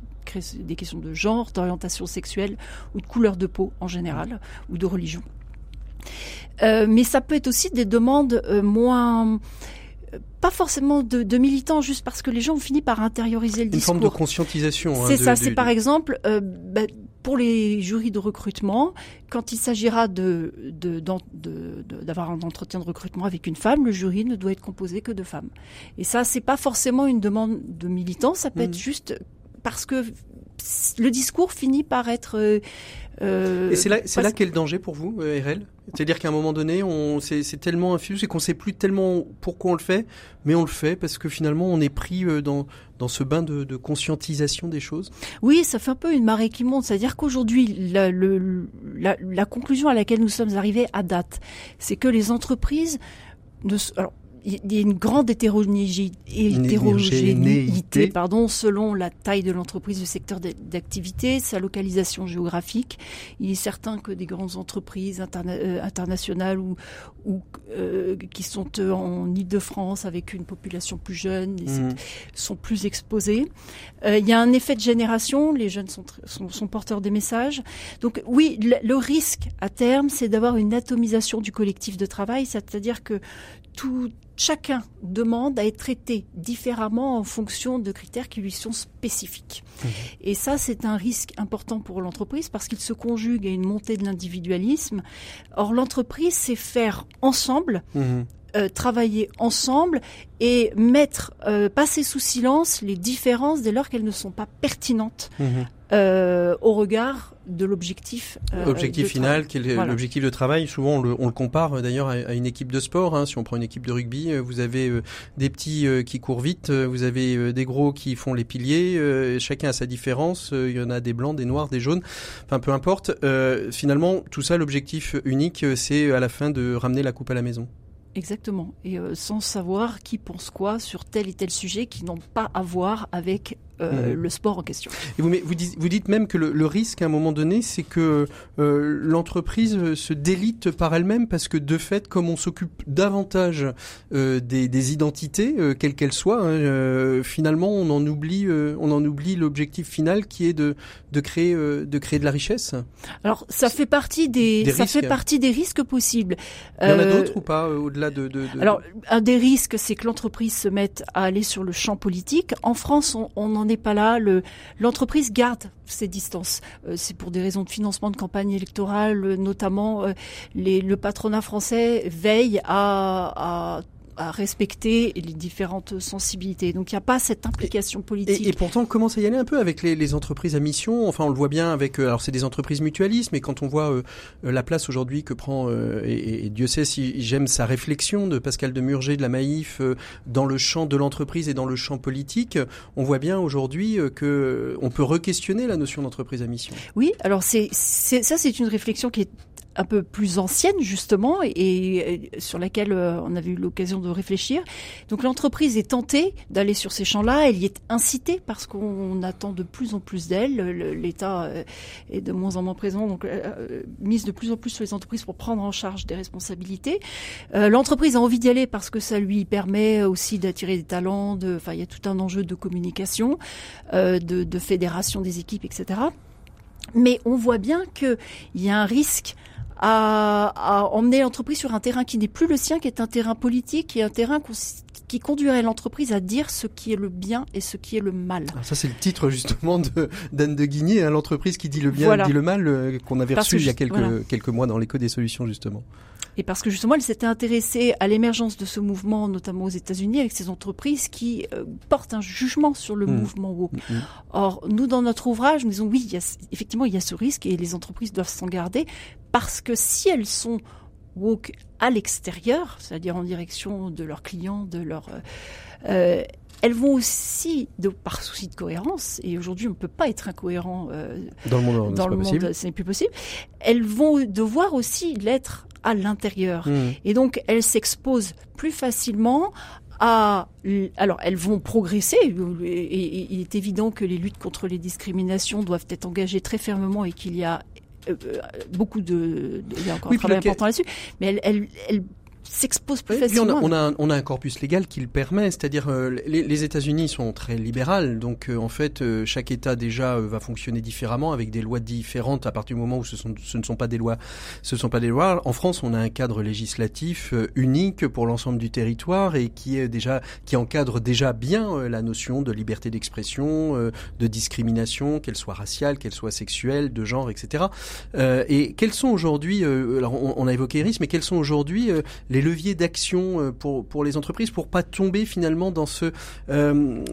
des questions de genre, d'orientation sexuelle ou de couleur de peau en général, ou de religion. Euh, mais ça peut être aussi des demandes euh, moins pas forcément de, militants, juste parce que les gens ont fini par intérioriser le discours. Une forme de conscientisation. Hein, c'est ça, c'est par exemple, bah, pour les jurys de recrutement, quand il s'agira de, d'avoir un entretien de recrutement avec une femme, le jury ne doit être composé que de femmes. Et ça, c'est pas forcément une demande de militants, ça peut être mm. juste parce que le discours finit par être. Euh, euh, et c'est là, c'est là qu'est le danger pour vous, euh, RL C'est-à-dire qu'à un moment donné, on, c'est, tellement infus et qu'on sait plus tellement pourquoi on le fait, mais on le fait parce que finalement, on est pris dans, dans ce bain de, de conscientisation des choses? Oui, ça fait un peu une marée qui monte. C'est-à-dire qu'aujourd'hui, la, conclusion à laquelle nous sommes arrivés à date, c'est que les entreprises ne, alors, il y a une grande hétérogénéité, pardon, selon la taille de l'entreprise, le secteur d'activité, sa localisation géographique. Il est certain que des grandes entreprises euh, internationales ou, ou euh, qui sont euh, en Ile-de-France avec une population plus jeune mmh. sont plus exposées. il y a un effet de génération, les jeunes sont, sont, sont porteurs des messages. Donc oui, le, le risque à terme, c'est d'avoir une atomisation du collectif de travail, c'est-à-dire que tout, chacun demande à être traité différemment en fonction de critères qui lui sont spécifiques. Mmh. Et ça, c'est un risque important pour l'entreprise parce qu'il se conjugue à une montée de l'individualisme. Or, l'entreprise, c'est faire ensemble mmh. Euh, travailler ensemble et mettre, euh, passer sous silence les différences dès lors qu'elles ne sont pas pertinentes mhm. euh, au regard de l'objectif. Objectif final, qui est l'objectif de travail. Souvent, on le, on le compare d'ailleurs à, une équipe de sport. Hein. Si on prend une équipe de rugby, vous avez des petits qui courent vite, vous avez des gros qui font les piliers. chacun a sa différence. Il y en a des blancs, des noirs, des jaunes. Enfin, peu importe. finalement, tout ça, l'objectif unique, c'est à la fin de ramener la coupe à la maison. Exactement. Et euh, sans savoir qui pense quoi sur tel et tel sujet qui n'ont pas à voir avec euh, mhm. le sport en question. Et vous, vous, dites, vous dites même que le, risque à un moment donné, c'est que euh, l'entreprise se délite par elle-même parce que de fait, comme on s'occupe davantage euh, des, des, identités, euh, quelles qu'elles soient, hein, finalement, on en oublie, on en oublie l'objectif final qui est de, de créer, de créer de la richesse. Alors, ça fait partie des, ça fait partie des risques possibles. Il y en a d'autres ou pas au-delà de, de, de, Alors, un des risques, c'est que l'entreprise se mette à aller sur le champ politique. En France, on, on en n'est pas là. L'entreprise garde ses distances. Euh, c'est pour des raisons de financement de campagne électorale, notamment euh, le patronat français veille à, à à respecter les différentes sensibilités. Donc il n'y a pas cette implication politique. Et, pourtant, on commence à y aller un peu avec les, entreprises à mission? Enfin, on le voit bien avec. alors, c'est des entreprises mutualistes, mais quand on voit la place aujourd'hui que prend et, Dieu sait si j'aime sa réflexion de Pascal de Murger de la Maïf dans le champ de l'entreprise et dans le champ politique, on voit bien aujourd'hui que on peut re-questionner la notion d'entreprise à mission. Oui, alors c'est ça, c'est une réflexion qui est un peu plus ancienne justement et, sur laquelle euh, on avait eu l'occasion de réfléchir. Donc l'entreprise est tentée d'aller sur ces champs-là, elle y est incitée parce qu'on attend de plus en plus d'elle. L'État euh, est de moins en moins présent, donc euh, mise de plus en plus sur les entreprises pour prendre en charge des responsabilités. l'entreprise a envie d'y aller parce que ça lui permet aussi d'attirer des talents. De, enfin, il y a tout un enjeu de communication, de, de fédération des équipes, etc. Mais on voit bien qu'il y a un risque à, emmener l'entreprise sur un terrain qui n'est plus le sien, qui est un terrain politique, qui est un terrain qui conduirait l'entreprise à dire ce qui est le bien et ce qui est le mal. ça c'est le titre justement de d'Anne de Guigné, hein, l'entreprise qui dit le bien et dit le mal, euh, qu'on avait reçu il y a quelques, quelques mois dans l'écho des solutions justement. Et parce que justement, elle s'était intéressée à l'émergence de ce mouvement, notamment aux États-Unis, avec ces entreprises qui euh, portent un jugement sur le mmh. mouvement woke. Mmh, mmh. Or, nous, dans notre ouvrage, nous disons oui, il y a, effectivement, il y a ce risque et les entreprises doivent s'en garder parce que si elles sont woke à l'extérieur, c'est-à-dire en direction de leurs clients, de leurs euh, euh, elles vont aussi, de, par souci de cohérence, et aujourd'hui on ne peut pas être incohérent euh, dans le monde, dans le monde, ce n'est plus possible. Elles vont devoir aussi l'être à l'intérieur, mmh. et donc elles s'exposent plus facilement à, alors elles vont progresser. Et, il est évident que les luttes contre les discriminations doivent être engagées très fermement et qu'il y a euh, beaucoup de, il y a encore un travail important là-dessus, mais elle, elle, elle s'expose plus facilement. On a, on, a un, corpus légal qui le permet, c'est-à-dire euh, les, les États-Unis sont très libérales, donc euh, en fait euh, chaque État déjà va fonctionner différemment avec des lois différentes à partir du moment où ce, sont, ce ne sont pas des lois. Ce sont pas des lois. En France, on a un cadre législatif unique pour l'ensemble du territoire et qui est déjà qui encadre déjà bien la notion de liberté d'expression, de discrimination, qu'elle soit raciale, qu'elle soit sexuelle, de genre, etc. et quels sont aujourd'hui, alors on, on, a évoqué Iris, mais quels sont aujourd'hui les les leviers d'action euh, pour, pour les entreprises pour pas tomber finalement dans ce euh,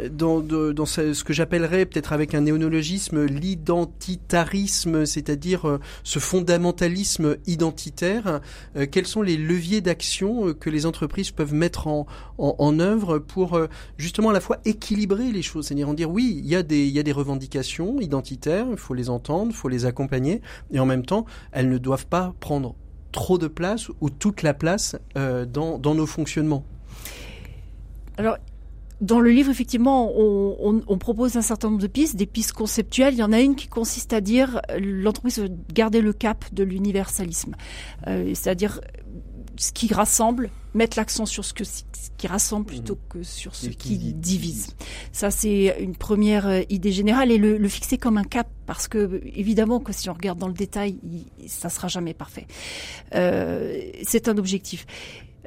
que j'appellerais peut-être avec un néonologisme l'identitarisme, c'est-à-dire euh, ce fondamentalisme identitaire. quels sont les leviers d'action que les entreprises peuvent mettre en, en, œuvre pour justement à la fois équilibrer les choses, c'est-à-dire en dire oui, il y a des il y a des revendications identitaires, il faut les entendre, il faut les accompagner, et en même temps, elles ne doivent pas prendre trop de place ou toute la place euh, dans, nos fonctionnements Alors, dans le livre, effectivement, on, propose un certain nombre de pistes, des pistes conceptuelles. Il y en a une qui consiste à dire l'entreprise garder le cap de l'universalisme, euh, c'est-à-dire ce qui rassemble, mettre l'accent sur ce, que, ce qui rassemble plutôt que sur ce qui, divise. Ça, c'est une première euh, idée générale et le, le, fixer comme un cap parce que évidemment que si on regarde dans le détail, ça sera jamais parfait. Euh, c'est un objectif.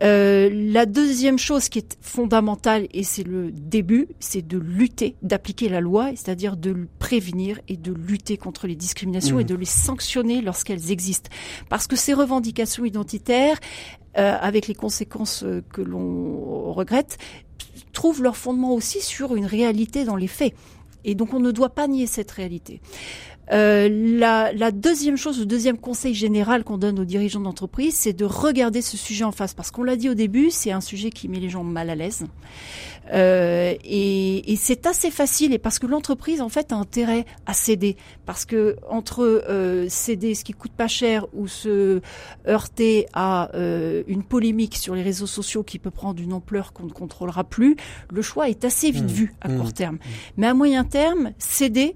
Euh, la deuxième chose qui est fondamentale, et c'est le début, c'est de lutter, d'appliquer la loi, c'est-à-dire de prévenir et de lutter contre les discriminations et mmh. de les sanctionner lorsqu'elles existent. Parce que ces revendications identitaires, euh, avec les conséquences euh, que l'on regrette, trouvent leur fondement aussi sur une réalité dans les faits. Et donc on ne doit pas nier cette réalité. Euh, la, la, deuxième chose, le deuxième conseil général qu'on donne aux dirigeants d'entreprise, c'est de regarder ce sujet en face. Parce qu'on l'a dit au début, c'est un sujet qui met les gens mal à l'aise. Euh, et, et c'est assez facile, et parce que l'entreprise, en fait, a intérêt à céder. Parce que entre euh, céder ce qui coûte pas cher ou se heurter à euh, une polémique sur les réseaux sociaux qui peut prendre une ampleur qu'on ne contrôlera plus, le choix est assez vite mmh. vu à court mmh. terme. Mmh. Mais à moyen terme, céder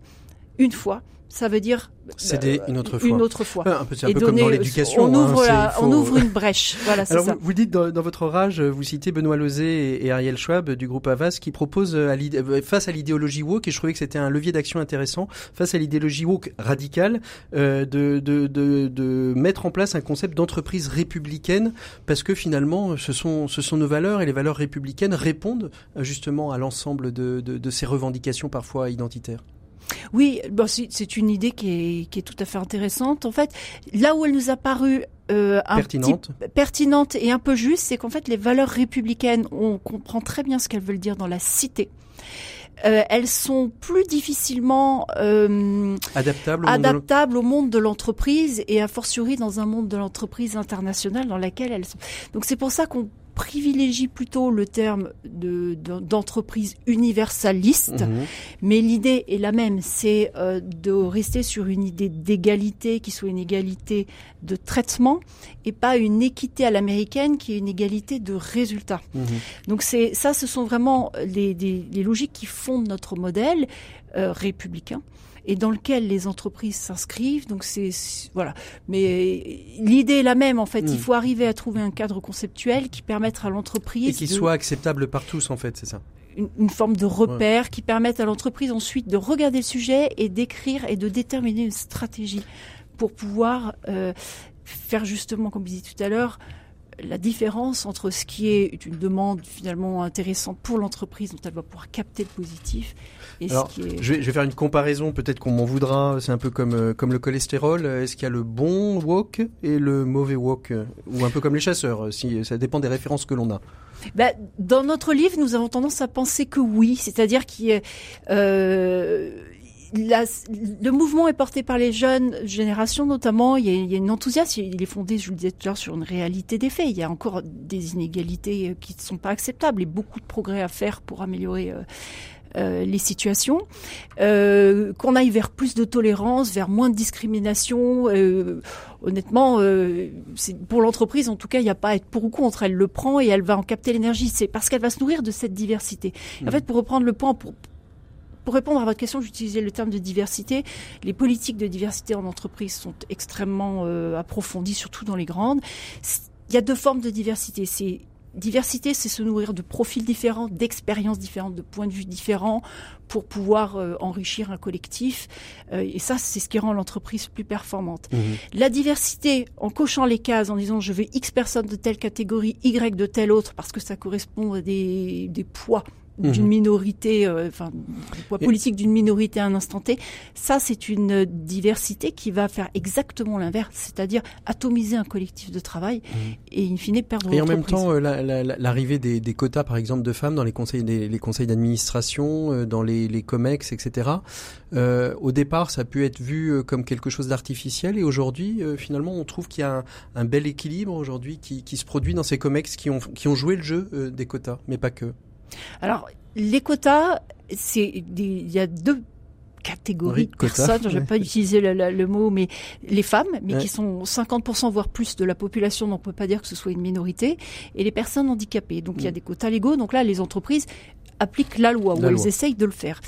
une fois, ça veut dire céder euh, une autre fois. Une autre fois. un peu, un peu comme dans l'éducation. On, ouvre, hein, on ouvre une brèche. Voilà, Alors ça. Vous, vous, dites dans, dans, votre rage, vous citez Benoît Lozé et, Ariel Schwab du groupe Avas qui proposent à euh, face à l'idéologie woke, et je trouvais que c'était un levier d'action intéressant, face à l'idéologie woke radicale, euh, de, de, de, de, mettre en place un concept d'entreprise républicaine, parce que finalement, ce sont, ce sont nos valeurs et les valeurs républicaines répondent justement à l'ensemble de ces revendications parfois identitaires. Oui, bon, c'est une idée qui est, qui est tout à fait intéressante. En fait, là où elle nous a paru euh, un pertinente. Petit, pertinente et un peu juste, c'est qu'en fait les valeurs républicaines, on comprend très bien ce qu'elles veulent dire dans la cité. Euh, elles sont plus difficilement euh, adaptables, au, adaptables monde au monde de l'entreprise et a fortiori dans un monde de l'entreprise internationale dans laquelle elles sont. Donc c'est pour ça qu'on privilégie plutôt le terme de, d'entreprise universaliste, mhm. mais l'idée est la même, c'est euh, de rester sur une idée d'égalité qui soit une égalité de traitement et pas une équité à l'américaine qui est une égalité de résultat. Mhm. Donc c'est ça, ce sont vraiment les, les, logiques qui fondent notre modèle euh, républicain et dans lequel les entreprises s'inscrivent. Donc c'est voilà. Mais l'idée est la même en fait. Il hmm. faut arriver à trouver un cadre conceptuel qui permette à l'entreprise et qui soit acceptable par tous en fait, c'est ça? Une, forme de repère qui permette à l'entreprise ensuite de regarder le sujet et d'écrire et de déterminer une stratégie pour pouvoir euh, faire justement, comme je disais tout à l'heure, la différence entre ce qui est une demande finalement intéressante pour l'entreprise dont elle va pouvoir capter le positif et ce qui est... je, vais, je vais faire une comparaison, peut-être qu'on m'en voudra, c'est un peu comme, euh, comme le cholestérol. Est-ce qu'il y a le bon wok et le mauvais wok Ou un peu comme les chasseurs, si, ça dépend des références que l'on a bah, dans notre livre, nous avons tendance à penser que oui, c'est-à-dire qu'il y a, euh, le mouvement est porté par les jeunes générations notamment. Il y, a, il y a une enthousiasme. Il est fondé, je vous le disais tout à l'heure, sur une réalité des faits. Il y a encore des inégalités euh, qui ne sont pas acceptables et beaucoup de progrès à faire pour améliorer. Euh, euh, les situations, euh, qu'on aille vers plus de tolérance, vers moins de discrimination. Euh, honnêtement, euh, pour l'entreprise, en tout cas, il n'y a pas à être pour ou contre. Elle le prend et elle va en capter l'énergie. C'est parce qu'elle va se nourrir de cette diversité. En mmh. fait, pour reprendre le point, pour, pour répondre à votre question, j'utilisais le terme de diversité. Les politiques de diversité en entreprise sont extrêmement euh, approfondies, surtout dans les grandes. Il y a deux formes de diversité. C'est diversité, c'est se nourrir de profils différents, d'expériences différentes, de points de vue différents pour pouvoir euh, enrichir un collectif. Euh, et ça, c'est ce qui rend l'entreprise plus performante. Mmh. La diversité, en cochant les cases, en disant je veux X personnes de telle catégorie, Y de telle autre, parce que ça correspond à des, des poids d'une mhm. minorité, euh, enfin, politique d'une minorité à un instant T. Ça, c'est une diversité qui va faire exactement l'inverse, c'est-à-dire atomiser un collectif de travail mhm. et, in fine, perdre Et en même temps, euh, l'arrivée des, des, quotas, par exemple, de femmes dans les conseils, des, les conseils d'administration, euh, dans les, les COMEX, etc. Au départ, ça a pu être vu comme quelque chose d'artificiel et aujourd'hui, finalement, on trouve qu'il y a un, un bel équilibre aujourd'hui qui, qui, se produit dans ces COMEX qui ont, qui ont joué le jeu des quotas, mais pas que. Alors, les quotas, c'est il y a deux catégories de personnes, je vais pas utiliser le, mot, mais les femmes, mais qui sont 50% voire plus de la population, donc on peut pas dire que ce soit une minorité, et les personnes handicapées. Donc il y a mm. des quotas légaux, donc là les entreprises appliquent la loi, ou elles essayent de le faire.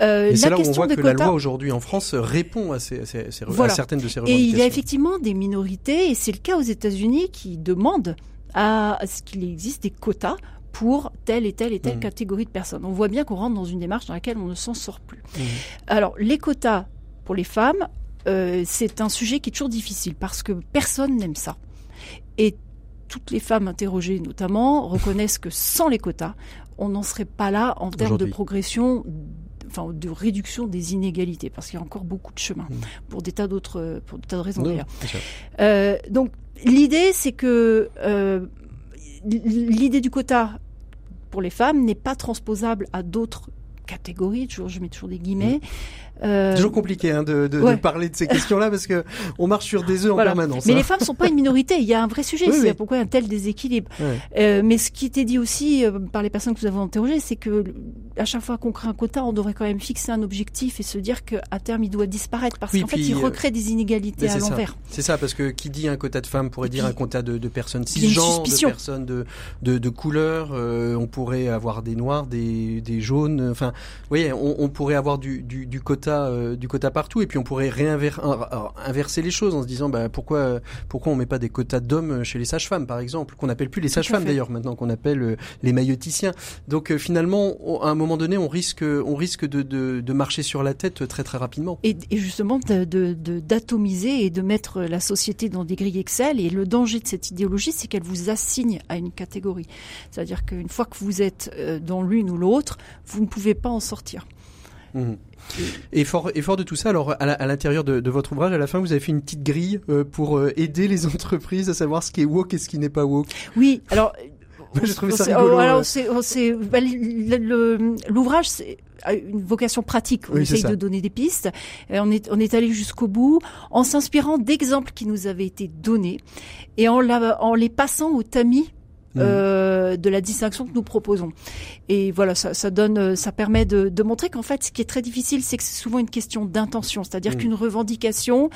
Euh, c'est là où on voit que la loi aujourd'hui en France répond à, ces, ces, ces à certaines de ces revendications. Et il y a effectivement des minorités, et c'est le cas aux États-Unis qui demandent à ce qu'il existe des quotas pour telle et telle et telle mmh. catégorie de personnes. On voit bien qu'on rentre dans une démarche dans laquelle on ne s'en sort plus. Mmh. Alors, les quotas pour les femmes, euh, c'est un sujet qui est toujours difficile parce que personne n'aime ça. Et toutes les femmes interrogées notamment reconnaissent que sans les quotas, on n'en serait pas là en termes de progression enfin de réduction des inégalités parce qu'il y a encore beaucoup de chemin mmh. pour des tas d'autres pour des tas de raisons d'ailleurs. Euh, donc l'idée c'est que euh, l'idée du quota pour les femmes n'est pas transposable à d'autres catégories. Toujours, je mets toujours des guillemets. Euh, toujours compliqué hein, de, de, de, parler de ces questions-là parce que on marche sur des œufs en permanence. Mais hein. les femmes sont pas une minorité. Il y a un vrai sujet. c'est pourquoi un tel déséquilibre. Euh, mais ce qui était dit aussi euh, par les personnes que vous avez interrogées, c'est que à chaque fois qu'on crée un quota, on devrait quand même fixer un objectif et se dire qu'à terme il doit disparaître parce qu'en fait il euh, recrée des inégalités à l'envers. C'est ça parce que qui dit un quota de femmes pourrait dire un quota de, de personnes cisgenres, de personnes de de, de couleur. On pourrait avoir des noirs, des, des jaunes. Enfin, vous voyez, on, on pourrait avoir du, du, du quota euh, du quota partout. Et puis on pourrait réinverser les choses en se disant bah, pourquoi pourquoi on met pas des quotas d'hommes chez les sages-femmes par exemple qu'on appelle plus les sages-femmes d'ailleurs maintenant qu'on appelle euh, les mailloticiens. Donc euh, finalement à un moment donné on risque on risque de, de, marcher sur la tête très très rapidement. Et, justement d'atomiser et de mettre la société dans des grilles Excel. Et le danger de cette idéologie c'est qu'elle vous assigne à une catégorie. C'est-à-dire qu'une fois que vous êtes dans l'une ou l'autre vous ne pouvez pas en sortir Mmh. Et fort, et fort de tout ça, alors à l'intérieur de, votre ouvrage, à la fin, vous avez fait une petite grille euh, pour euh, aider les entreprises à savoir ce qui est woke et ce qui n'est pas woke. Oui, alors j'ai trouvé ça rigolo. alors c'est, bah, l'ouvrage a une vocation pratique. On essaye de donner des pistes. on est on est allé jusqu'au bout en s'inspirant d'exemples qui nous avaient été donnés et en, la, en les passant au tamis Mmh. Euh, de la distinction que nous proposons. Et voilà, ça, ça donne, ça permet de, de montrer qu'en fait, ce qui est très difficile, c'est que c'est souvent une question d'intention, c'est-à-dire mmh. qu'une revendication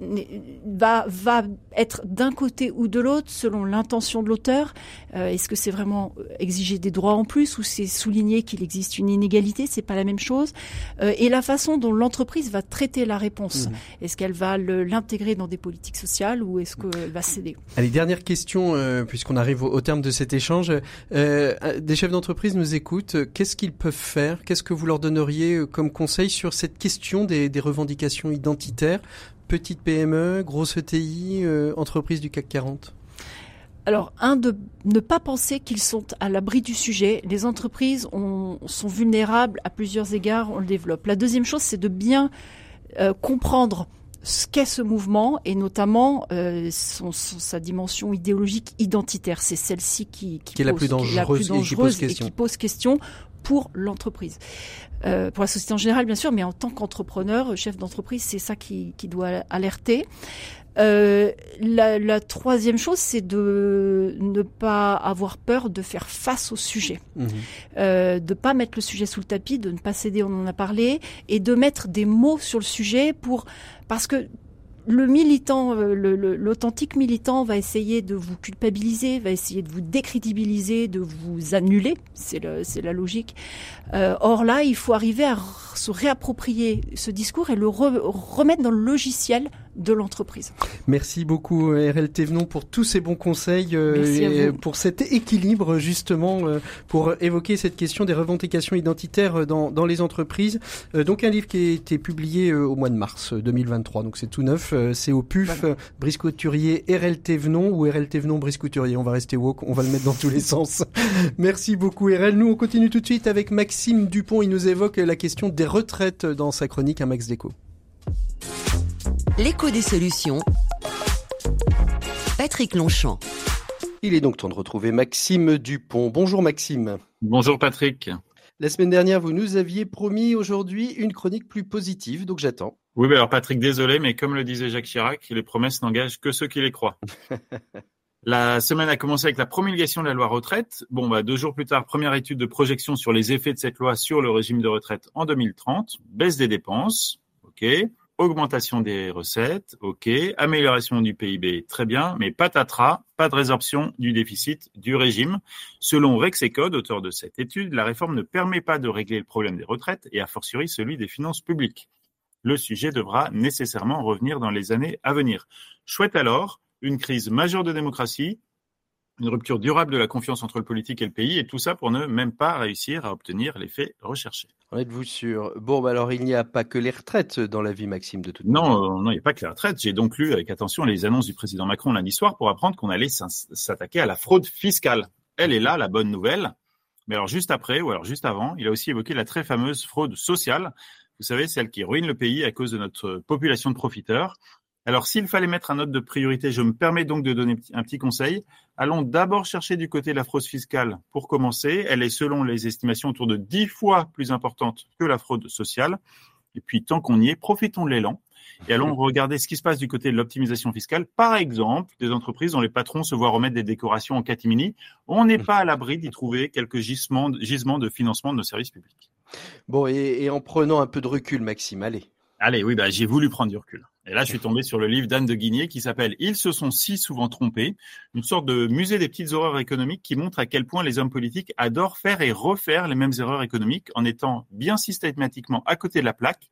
va va être d'un côté ou de l'autre selon l'intention de l'auteur. Euh, est-ce que c'est vraiment exiger des droits en plus ou c'est souligner qu'il existe une inégalité? C'est pas la même chose. Euh, et la façon dont l'entreprise va traiter la réponse. Mmh. Est-ce qu'elle va l'intégrer dans des politiques sociales ou est-ce qu'elle va céder? Allez, dernière question euh, puisqu'on arrive au, terme de cet échange. des chefs d'entreprise nous écoutent. Qu'est-ce qu'ils peuvent faire? Qu'est-ce que vous leur donneriez comme conseil sur cette question des, des revendications identitaires? Petite PME, grosse ETI, euh, entreprise du CAC 40 alors, un, de ne pas penser qu'ils sont à l'abri du sujet. Les entreprises sont vulnérables à plusieurs égards, on le développe. La deuxième chose, c'est de bien euh, comprendre ce qu'est ce mouvement et notamment euh, son, sa dimension idéologique identitaire. C'est celle-ci qui, qui, est la plus dangereuse, et, qui pose et qui pose question pour l'entreprise. Euh, pour la société en général, bien sûr, mais en tant qu'entrepreneur, chef d'entreprise, c'est ça qui, qui, doit alerter. Euh, la, la, troisième chose, c'est de ne pas avoir peur de faire face au sujet, mmh. euh, de pas mettre le sujet sous le tapis, de ne pas céder, on en a parlé, et de mettre des mots sur le sujet pour parce que le militant, euh, l'authentique militant va essayer de vous culpabiliser, va essayer de vous décrédibiliser, de vous annuler. C'est la logique. Euh, or là, il faut arriver à se réapproprier ce discours et le remettre dans le logiciel de l'entreprise. Merci beaucoup RL Thévenon pour tous ces bons conseils euh, et pour cet équilibre justement euh, pour évoquer cette question des revendications identitaires dans, dans les entreprises. Euh, donc un livre qui a été publié au mois de mars 2023, donc c'est tout neuf, c'est au PUF, Brice Couturier, RL Thévenon ou RL Thévenon, Brice Couturier, on va rester woke, on va le mettre dans tous les sens. Merci beaucoup RL. Nous on continue tout de suite avec Maxime Dupont, il nous évoque la question des retraites dans sa chronique à Max Déco. L'écho des solutions. Patrick Longchamp. Il est donc temps de retrouver Maxime Dupont. Bonjour Maxime. Bonjour Patrick. La semaine dernière, vous nous aviez promis aujourd'hui une chronique plus positive, donc j'attends. Oui, alors Patrick, désolé, mais comme le disait Jacques Chirac, les promesses n'engagent que ceux qui les croient. La semaine a commencé avec la promulgation de la loi retraite. Bon, bah, deux jours plus tard, première étude de projection sur les effets de cette loi sur le régime de retraite en 2030. Baisse des dépenses, ok augmentation des recettes, ok, amélioration du PIB, très bien, mais patatras, pas de résorption du déficit du régime. Selon Rexecode, auteur de cette étude, la réforme ne permet pas de régler le problème des retraites et a fortiori celui des finances publiques. Le sujet devra nécessairement revenir dans les années à venir. Chouette alors, une crise majeure de démocratie, une rupture durable de la confiance entre le politique et le pays, et tout ça pour ne même pas réussir à obtenir l'effet recherché. En êtes-vous sûr? Bon, bah alors il n'y a pas que les retraites dans la vie, Maxime, de toute Non, non, il n'y a pas que les retraites. J'ai donc lu avec attention les annonces du président Macron lundi soir pour apprendre qu'on allait s'attaquer à la fraude fiscale. Elle est là, la bonne nouvelle. Mais alors juste après, ou alors juste avant, il a aussi évoqué la très fameuse fraude sociale. Vous savez, celle qui ruine le pays à cause de notre population de profiteurs. Alors, s'il fallait mettre un note de priorité, je me permets donc de donner un petit conseil. Allons d'abord chercher du côté de la fraude fiscale pour commencer. Elle est, selon les estimations, autour de dix fois plus importante que la fraude sociale. Et puis, tant qu'on y est, profitons de l'élan et allons regarder ce qui se passe du côté de l'optimisation fiscale. Par exemple, des entreprises dont les patrons se voient remettre des décorations en catimini. On n'est pas à l'abri d'y trouver quelques gisements, gisements de financement de nos services publics. Bon, et, en prenant un peu de recul, Maxime, allez. Allez, oui, bah, j'ai voulu prendre du recul. Et là, je suis tombé sur le livre d'Anne de Guigné qui s'appelle Ils se sont si souvent trompés, une sorte de musée des petites horreurs économiques qui montre à quel point les hommes politiques adorent faire et refaire les mêmes erreurs économiques en étant bien systématiquement à côté de la plaque,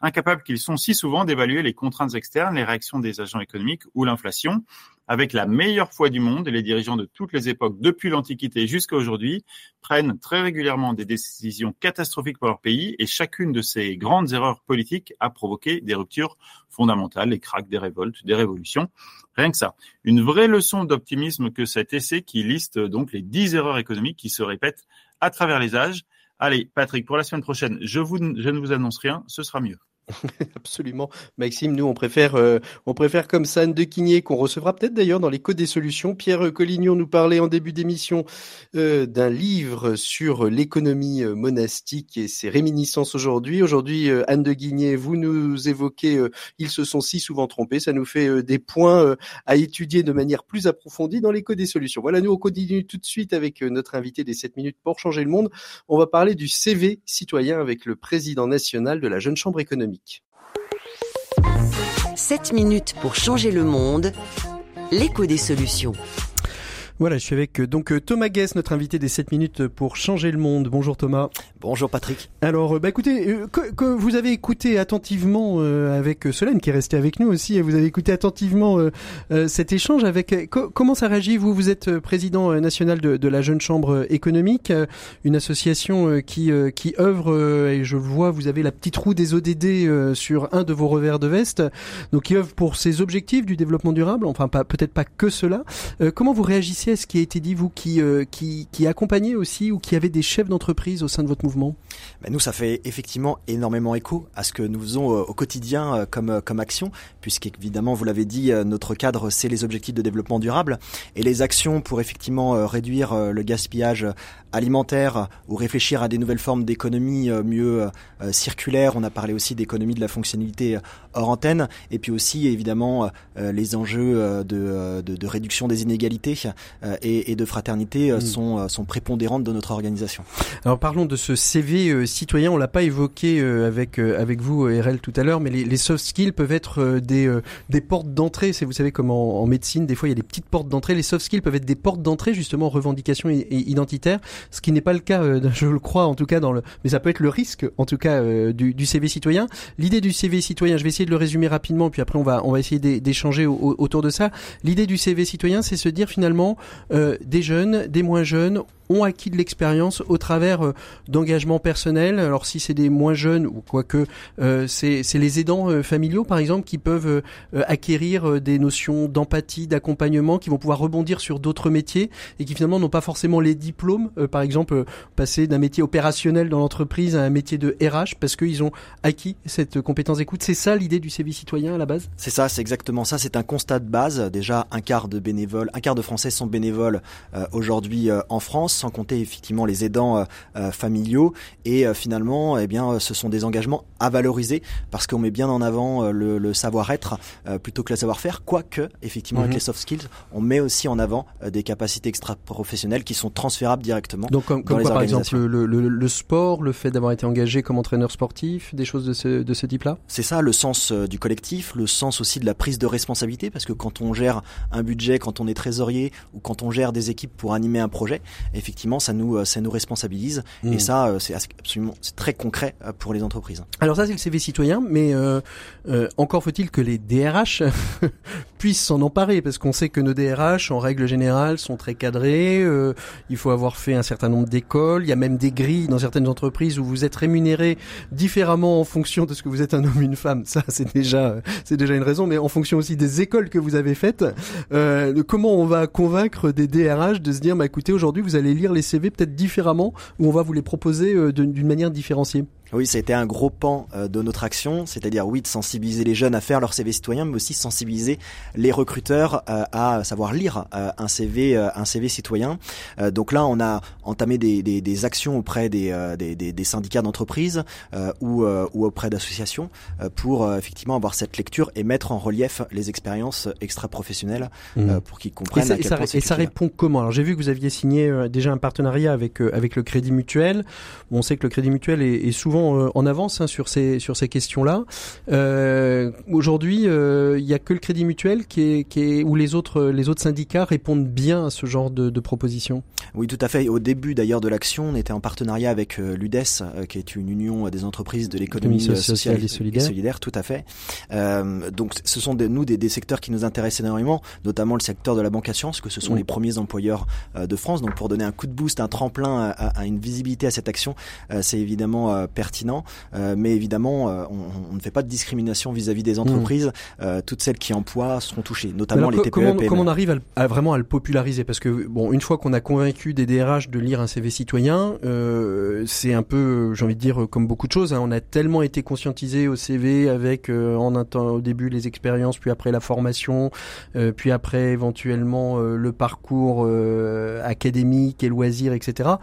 incapables qu'ils sont si souvent d'évaluer les contraintes externes, les réactions des agents économiques ou l'inflation avec la meilleure foi du monde, et les dirigeants de toutes les époques, depuis l'Antiquité jusqu'à aujourd'hui, prennent très régulièrement des décisions catastrophiques pour leur pays, et chacune de ces grandes erreurs politiques a provoqué des ruptures fondamentales, les cracks, des révoltes, des révolutions. Rien que ça. Une vraie leçon d'optimisme que cet essai qui liste donc les dix erreurs économiques qui se répètent à travers les âges, Allez, Patrick, pour la semaine prochaine, je, vous, je ne vous annonce rien, ce sera mieux. Absolument. Maxime, nous, on préfère, euh, on préfère comme ça Anne de Quigné, qu'on recevra peut-être d'ailleurs dans les codes des solutions. Pierre Collignon nous parlait en début d'émission euh, d'un livre sur l'économie euh, monastique et ses réminiscences aujourd'hui. Aujourd'hui, Anne de Guigné, vous nous évoquez, ils se sont si souvent trompés. Ça nous fait des points à étudier de manière plus approfondie dans les codes des solutions. Voilà, nous, on continue tout de suite avec notre invité des 7 minutes pour changer le monde. On va parler du CV citoyen avec le président national de la Jeune Chambre économique. 7 minutes pour changer le monde, l'écho des solutions. Voilà, je suis avec euh, donc euh, Thomas Guess, notre invité des 7 minutes pour changer le monde. Bonjour Thomas. Bonjour Patrick. Alors, euh, bah écoutez, que, vous avez écouté attentivement avec Solène qui est restée avec nous aussi, et vous avez écouté attentivement cet échange avec. comment ça réagit vous? Vous êtes président national de, de, la Jeune Chambre économique, une association qui qui œuvre et je vois, vous avez la petite roue des ODD sur un de vos revers de veste, donc qui œuvre pour ces objectifs du développement durable. Enfin, pas peut-être pas que cela. comment vous réagissez ce qui a été dit, vous qui, euh, accompagnez aussi ou qui avez des chefs d'entreprise au sein de votre mouvement? Ben Nous, ça fait effectivement énormément écho à ce que nous faisons euh, au quotidien euh, comme, comme action, puisqu'évidemment, vous l'avez dit, notre cadre, c'est les objectifs de développement durable. Et les actions pour effectivement réduire le gaspillage alimentaire ou réfléchir à des nouvelles formes d'économie mieux circulaire. On a parlé aussi d'économie de la fonctionnalité hors antenne. Et puis aussi, évidemment, les enjeux de, de, de réduction des inégalités euh, et, de fraternité euh, mm. sont, euh, sont prépondérantes dans notre organisation. Alors parlons de ce CV citoyen, on l'a pas évoqué avec, avec vous, RL, tout à l'heure, mais les, soft skills peuvent être des, des portes d'entrée. C'est, vous savez, comme en, médecine, des fois il y a des petites portes d'entrée. Les soft skills peuvent être des portes d'entrée, justement, en revendication identitaire, ce qui n'est pas le cas, je le crois, en tout cas, dans le, mais ça peut être le risque, en tout cas, du, du CV citoyen. L'idée du CV citoyen, je vais essayer de le résumer rapidement, puis après on va, on va essayer d'échanger autour de ça. L'idée du CV citoyen, c'est se dire finalement, euh, des jeunes, des moins jeunes ont acquis de l'expérience au travers euh, d'engagements personnels. Alors si c'est des moins jeunes ou quoique euh, c'est les aidants euh, familiaux par exemple qui peuvent acquérir des notions d'empathie, d'accompagnement, qui vont pouvoir rebondir sur d'autres métiers et qui finalement n'ont pas forcément les diplômes. par exemple passer d'un métier opérationnel dans l'entreprise à un métier de RH parce qu'ils ont acquis cette compétence d'écoute. C'est ça l'idée du service citoyen à la base? C'est ça, c'est exactement ça. C'est un constat de base. Déjà un quart de bénévoles, un quart de Français sont bénévoles aujourd'hui en France sans compter effectivement les aidants euh, euh, familiaux. Et euh, finalement, eh bien, ce sont des engagements à valoriser parce qu'on met bien en avant le, savoir-être plutôt que le savoir-faire. Quoique, effectivement, avec mhm. les soft skills, on met aussi en avant des capacités extra-professionnelles qui sont transférables directement. Donc, comme, dans quoi, par exemple, le, sport, le fait d'avoir été engagé comme entraîneur sportif, des choses de ce, de ce type-là? C'est ça, le sens du collectif, le sens aussi de la prise de responsabilité, parce que quand on gère un budget, quand on est trésorier ou quand on gère des équipes pour animer un projet, effectivement, ça nous, euh, ça nous responsabilise. Et hmm. ça, euh, c'est absolument, c'est très concret euh, pour les entreprises. Alors ça, c'est le CV citoyen, mais euh, encore faut-il que les DRH puissent s'en emparer, parce qu'on sait que nos DRH, en règle générale, sont très cadrés. Euh, il faut avoir fait un certain nombre d'écoles. Il y a même des grilles dans certaines entreprises où vous êtes rémunéré différemment en fonction de ce que vous êtes un homme ou une femme. Ça, c'est déjà, déjà une raison, mais en fonction aussi des écoles que vous avez faites. Euh, comment on va convaincre des DRH de se dire, bah écoutez, aujourd'hui, vous allez lire les CV peut-être différemment, ou on va vous les proposer d'une manière différenciée? Oui, ça a été un gros pan euh, de notre action, c'est-à-dire oui de sensibiliser les jeunes à faire leur CV citoyen, mais aussi sensibiliser les recruteurs euh, à savoir lire euh, un CV, un CV citoyen. donc là, on a entamé des, des, des actions auprès des, des, des syndicats d'entreprise ou, ou auprès d'associations pour effectivement avoir cette lecture et mettre en relief les expériences extra-professionnelles mmh. pour qu'ils comprennent. Et ça, et ça, répond comment? Alors j'ai vu que vous aviez signé déjà un partenariat avec avec le Crédit Mutuel. on sait que le Crédit Mutuel est, est souvent euh, en avance hein, sur ces sur ces questions-là. Euh, Aujourd'hui, euh, il n'y a que le Crédit Mutuel qui est, qui est où les autres les autres syndicats répondent bien à ce genre de, de propositions. Oui, tout à fait. Au début d'ailleurs de l'action, on était en partenariat avec l'UDES, qui est une union des entreprises de l'économie sociale, et solidaire. Tout à fait. donc, ce sont des, nous des, des, secteurs qui nous intéressent énormément, notamment le secteur de la banque assurance, que ce sont les premiers employeurs de France. Donc, pour donner un coup de boost, un tremplin à, à une visibilité à cette action, c'est évidemment pertinent. Mais évidemment, on, ne fait pas de discrimination vis-à-vis des entreprises. Mmh. toutes celles qui emploient seront touchées, notamment les TPE. Comment, comment on arrive à, vraiment à le populariser? Parce que bon, une fois qu'on a convaincu des DRH de lire un CV citoyen, c'est un peu, j'ai envie de dire, comme beaucoup de choses. Hein, on a tellement été conscientisé au CV avec en un temps, au début les expériences, puis après la formation, puis après éventuellement le parcours académique et loisirs, etc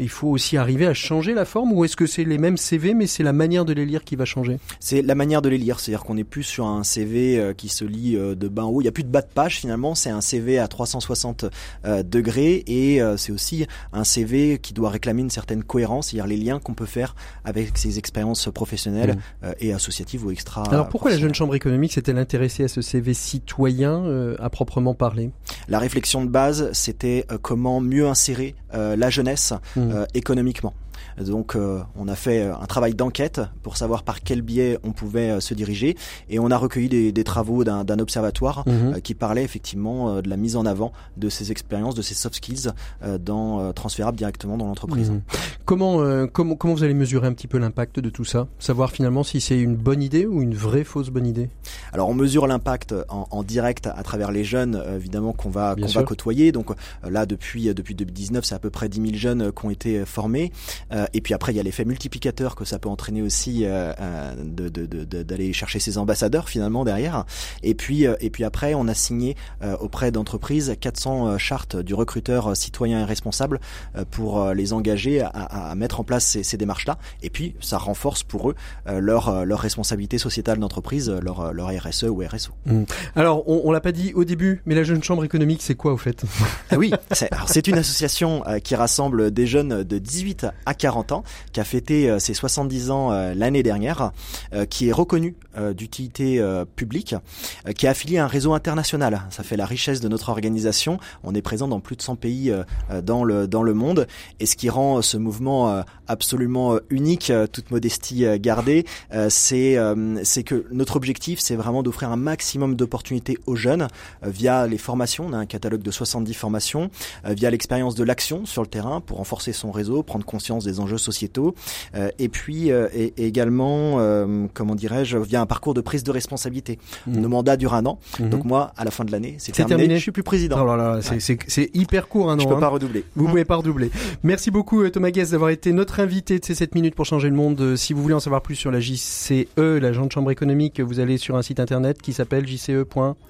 il faut aussi arriver à changer la forme ou est-ce que c'est les mêmes CV mais c'est la manière de les lire qui va changer? C'est la manière de les lire, c'est-à-dire qu'on n'est plus sur un CV euh, qui se lit euh, de bas en haut, il n'y a plus de bas de page finalement, c'est un CV à 360 euh, degrés et c'est aussi un CV qui doit réclamer une certaine cohérence, c'est-à-dire les liens qu'on peut faire avec ses expériences professionnelles mmh. et associatives ou extra. Alors pourquoi la jeune chambre économique s'est-elle intéressée à ce CV citoyen à proprement parler? La réflexion de base, c'était comment mieux insérer la jeunesse mmh. Euh, économiquement. Donc euh, on a fait euh, un travail d'enquête pour savoir par quel biais on pouvait euh, se diriger et on a recueilli des, des travaux d'un observatoire mhm. qui parlait effectivement de la mise en avant de ces expériences, de ces soft skills dans transférables directement dans l'entreprise. Mhm. Comment, comment comment vous allez mesurer un petit peu l'impact de tout ça? Savoir finalement si c'est une bonne idée ou une vraie fausse bonne idée? Alors on mesure l'impact en, en, direct à travers les jeunes évidemment qu'on va qu'on va côtoyer. Donc là depuis depuis 2019 c'est à peu près 10 000 jeunes qui ont été formés. Euh, et puis après, il y a l'effet multiplicateur que ça peut entraîner aussi euh, euh d'aller de, de, chercher ses ambassadeurs finalement derrière. Et puis, euh, et puis après, on a signé auprès d'entreprises 400 chartes du recruteur citoyen et responsable pour les engager à, à, mettre en place ces, ces démarches-là. Et puis, ça renforce pour eux leur, leur responsabilité sociétale d'entreprise, leur, leur RSE ou RSO. Mmh. Alors, on, on l'a pas dit au début, mais la Jeune Chambre économique, c'est quoi au fait? Ah Oui, c'est une association qui rassemble des jeunes de 18 à 40 40 ans, qui a fêté euh, ses 70 ans euh, l'année dernière, euh, qui est reconnu d'utilité publique, qui est affilié à un réseau international. Ça fait la richesse de notre organisation. On est présent dans plus de 100 pays dans le dans le monde, et ce qui rend ce mouvement absolument unique, toute modestie gardée, c'est c'est que notre objectif, c'est vraiment d'offrir un maximum d'opportunités aux jeunes via les formations. On a un catalogue de 70 formations, via l'expérience de l'action sur le terrain pour renforcer son réseau, prendre conscience des enjeux sociétaux, euh, et puis euh, également, euh, comment dirais-je, via un parcours de prise de responsabilité. Mmh. Nos mandats durent un an, mmh. donc moi, à la fin de l'année, c'est terminé, Je suis plus président. Oh c'est hyper court un an. Je peux hein. pas redoubler. Vous pouvez pas redoubler. Merci beaucoup Thomas Guest d'avoir été notre invité de ces 7 minutes pour changer le monde. Si vous voulez en savoir plus sur la JCE, la de Chambre économique, vous allez sur un site internet qui s'appelle jce.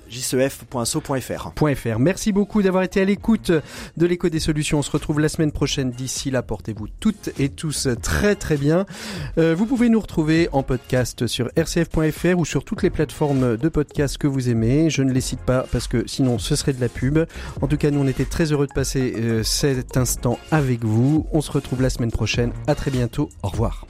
jcef.so.fr. Merci beaucoup d'avoir été à l'écoute de l'écho des solutions. On se retrouve la semaine prochaine. D'ici là, portez-vous toutes et tous très très bien. Euh, vous pouvez nous retrouver en podcast sur rcf.fr ou sur toutes les plateformes de podcast que vous aimez. Je ne les cite pas parce que sinon ce serait de la pub. En tout cas, nous on était très heureux de passer euh, cet instant avec vous. On se retrouve la semaine prochaine. À très bientôt. Au revoir.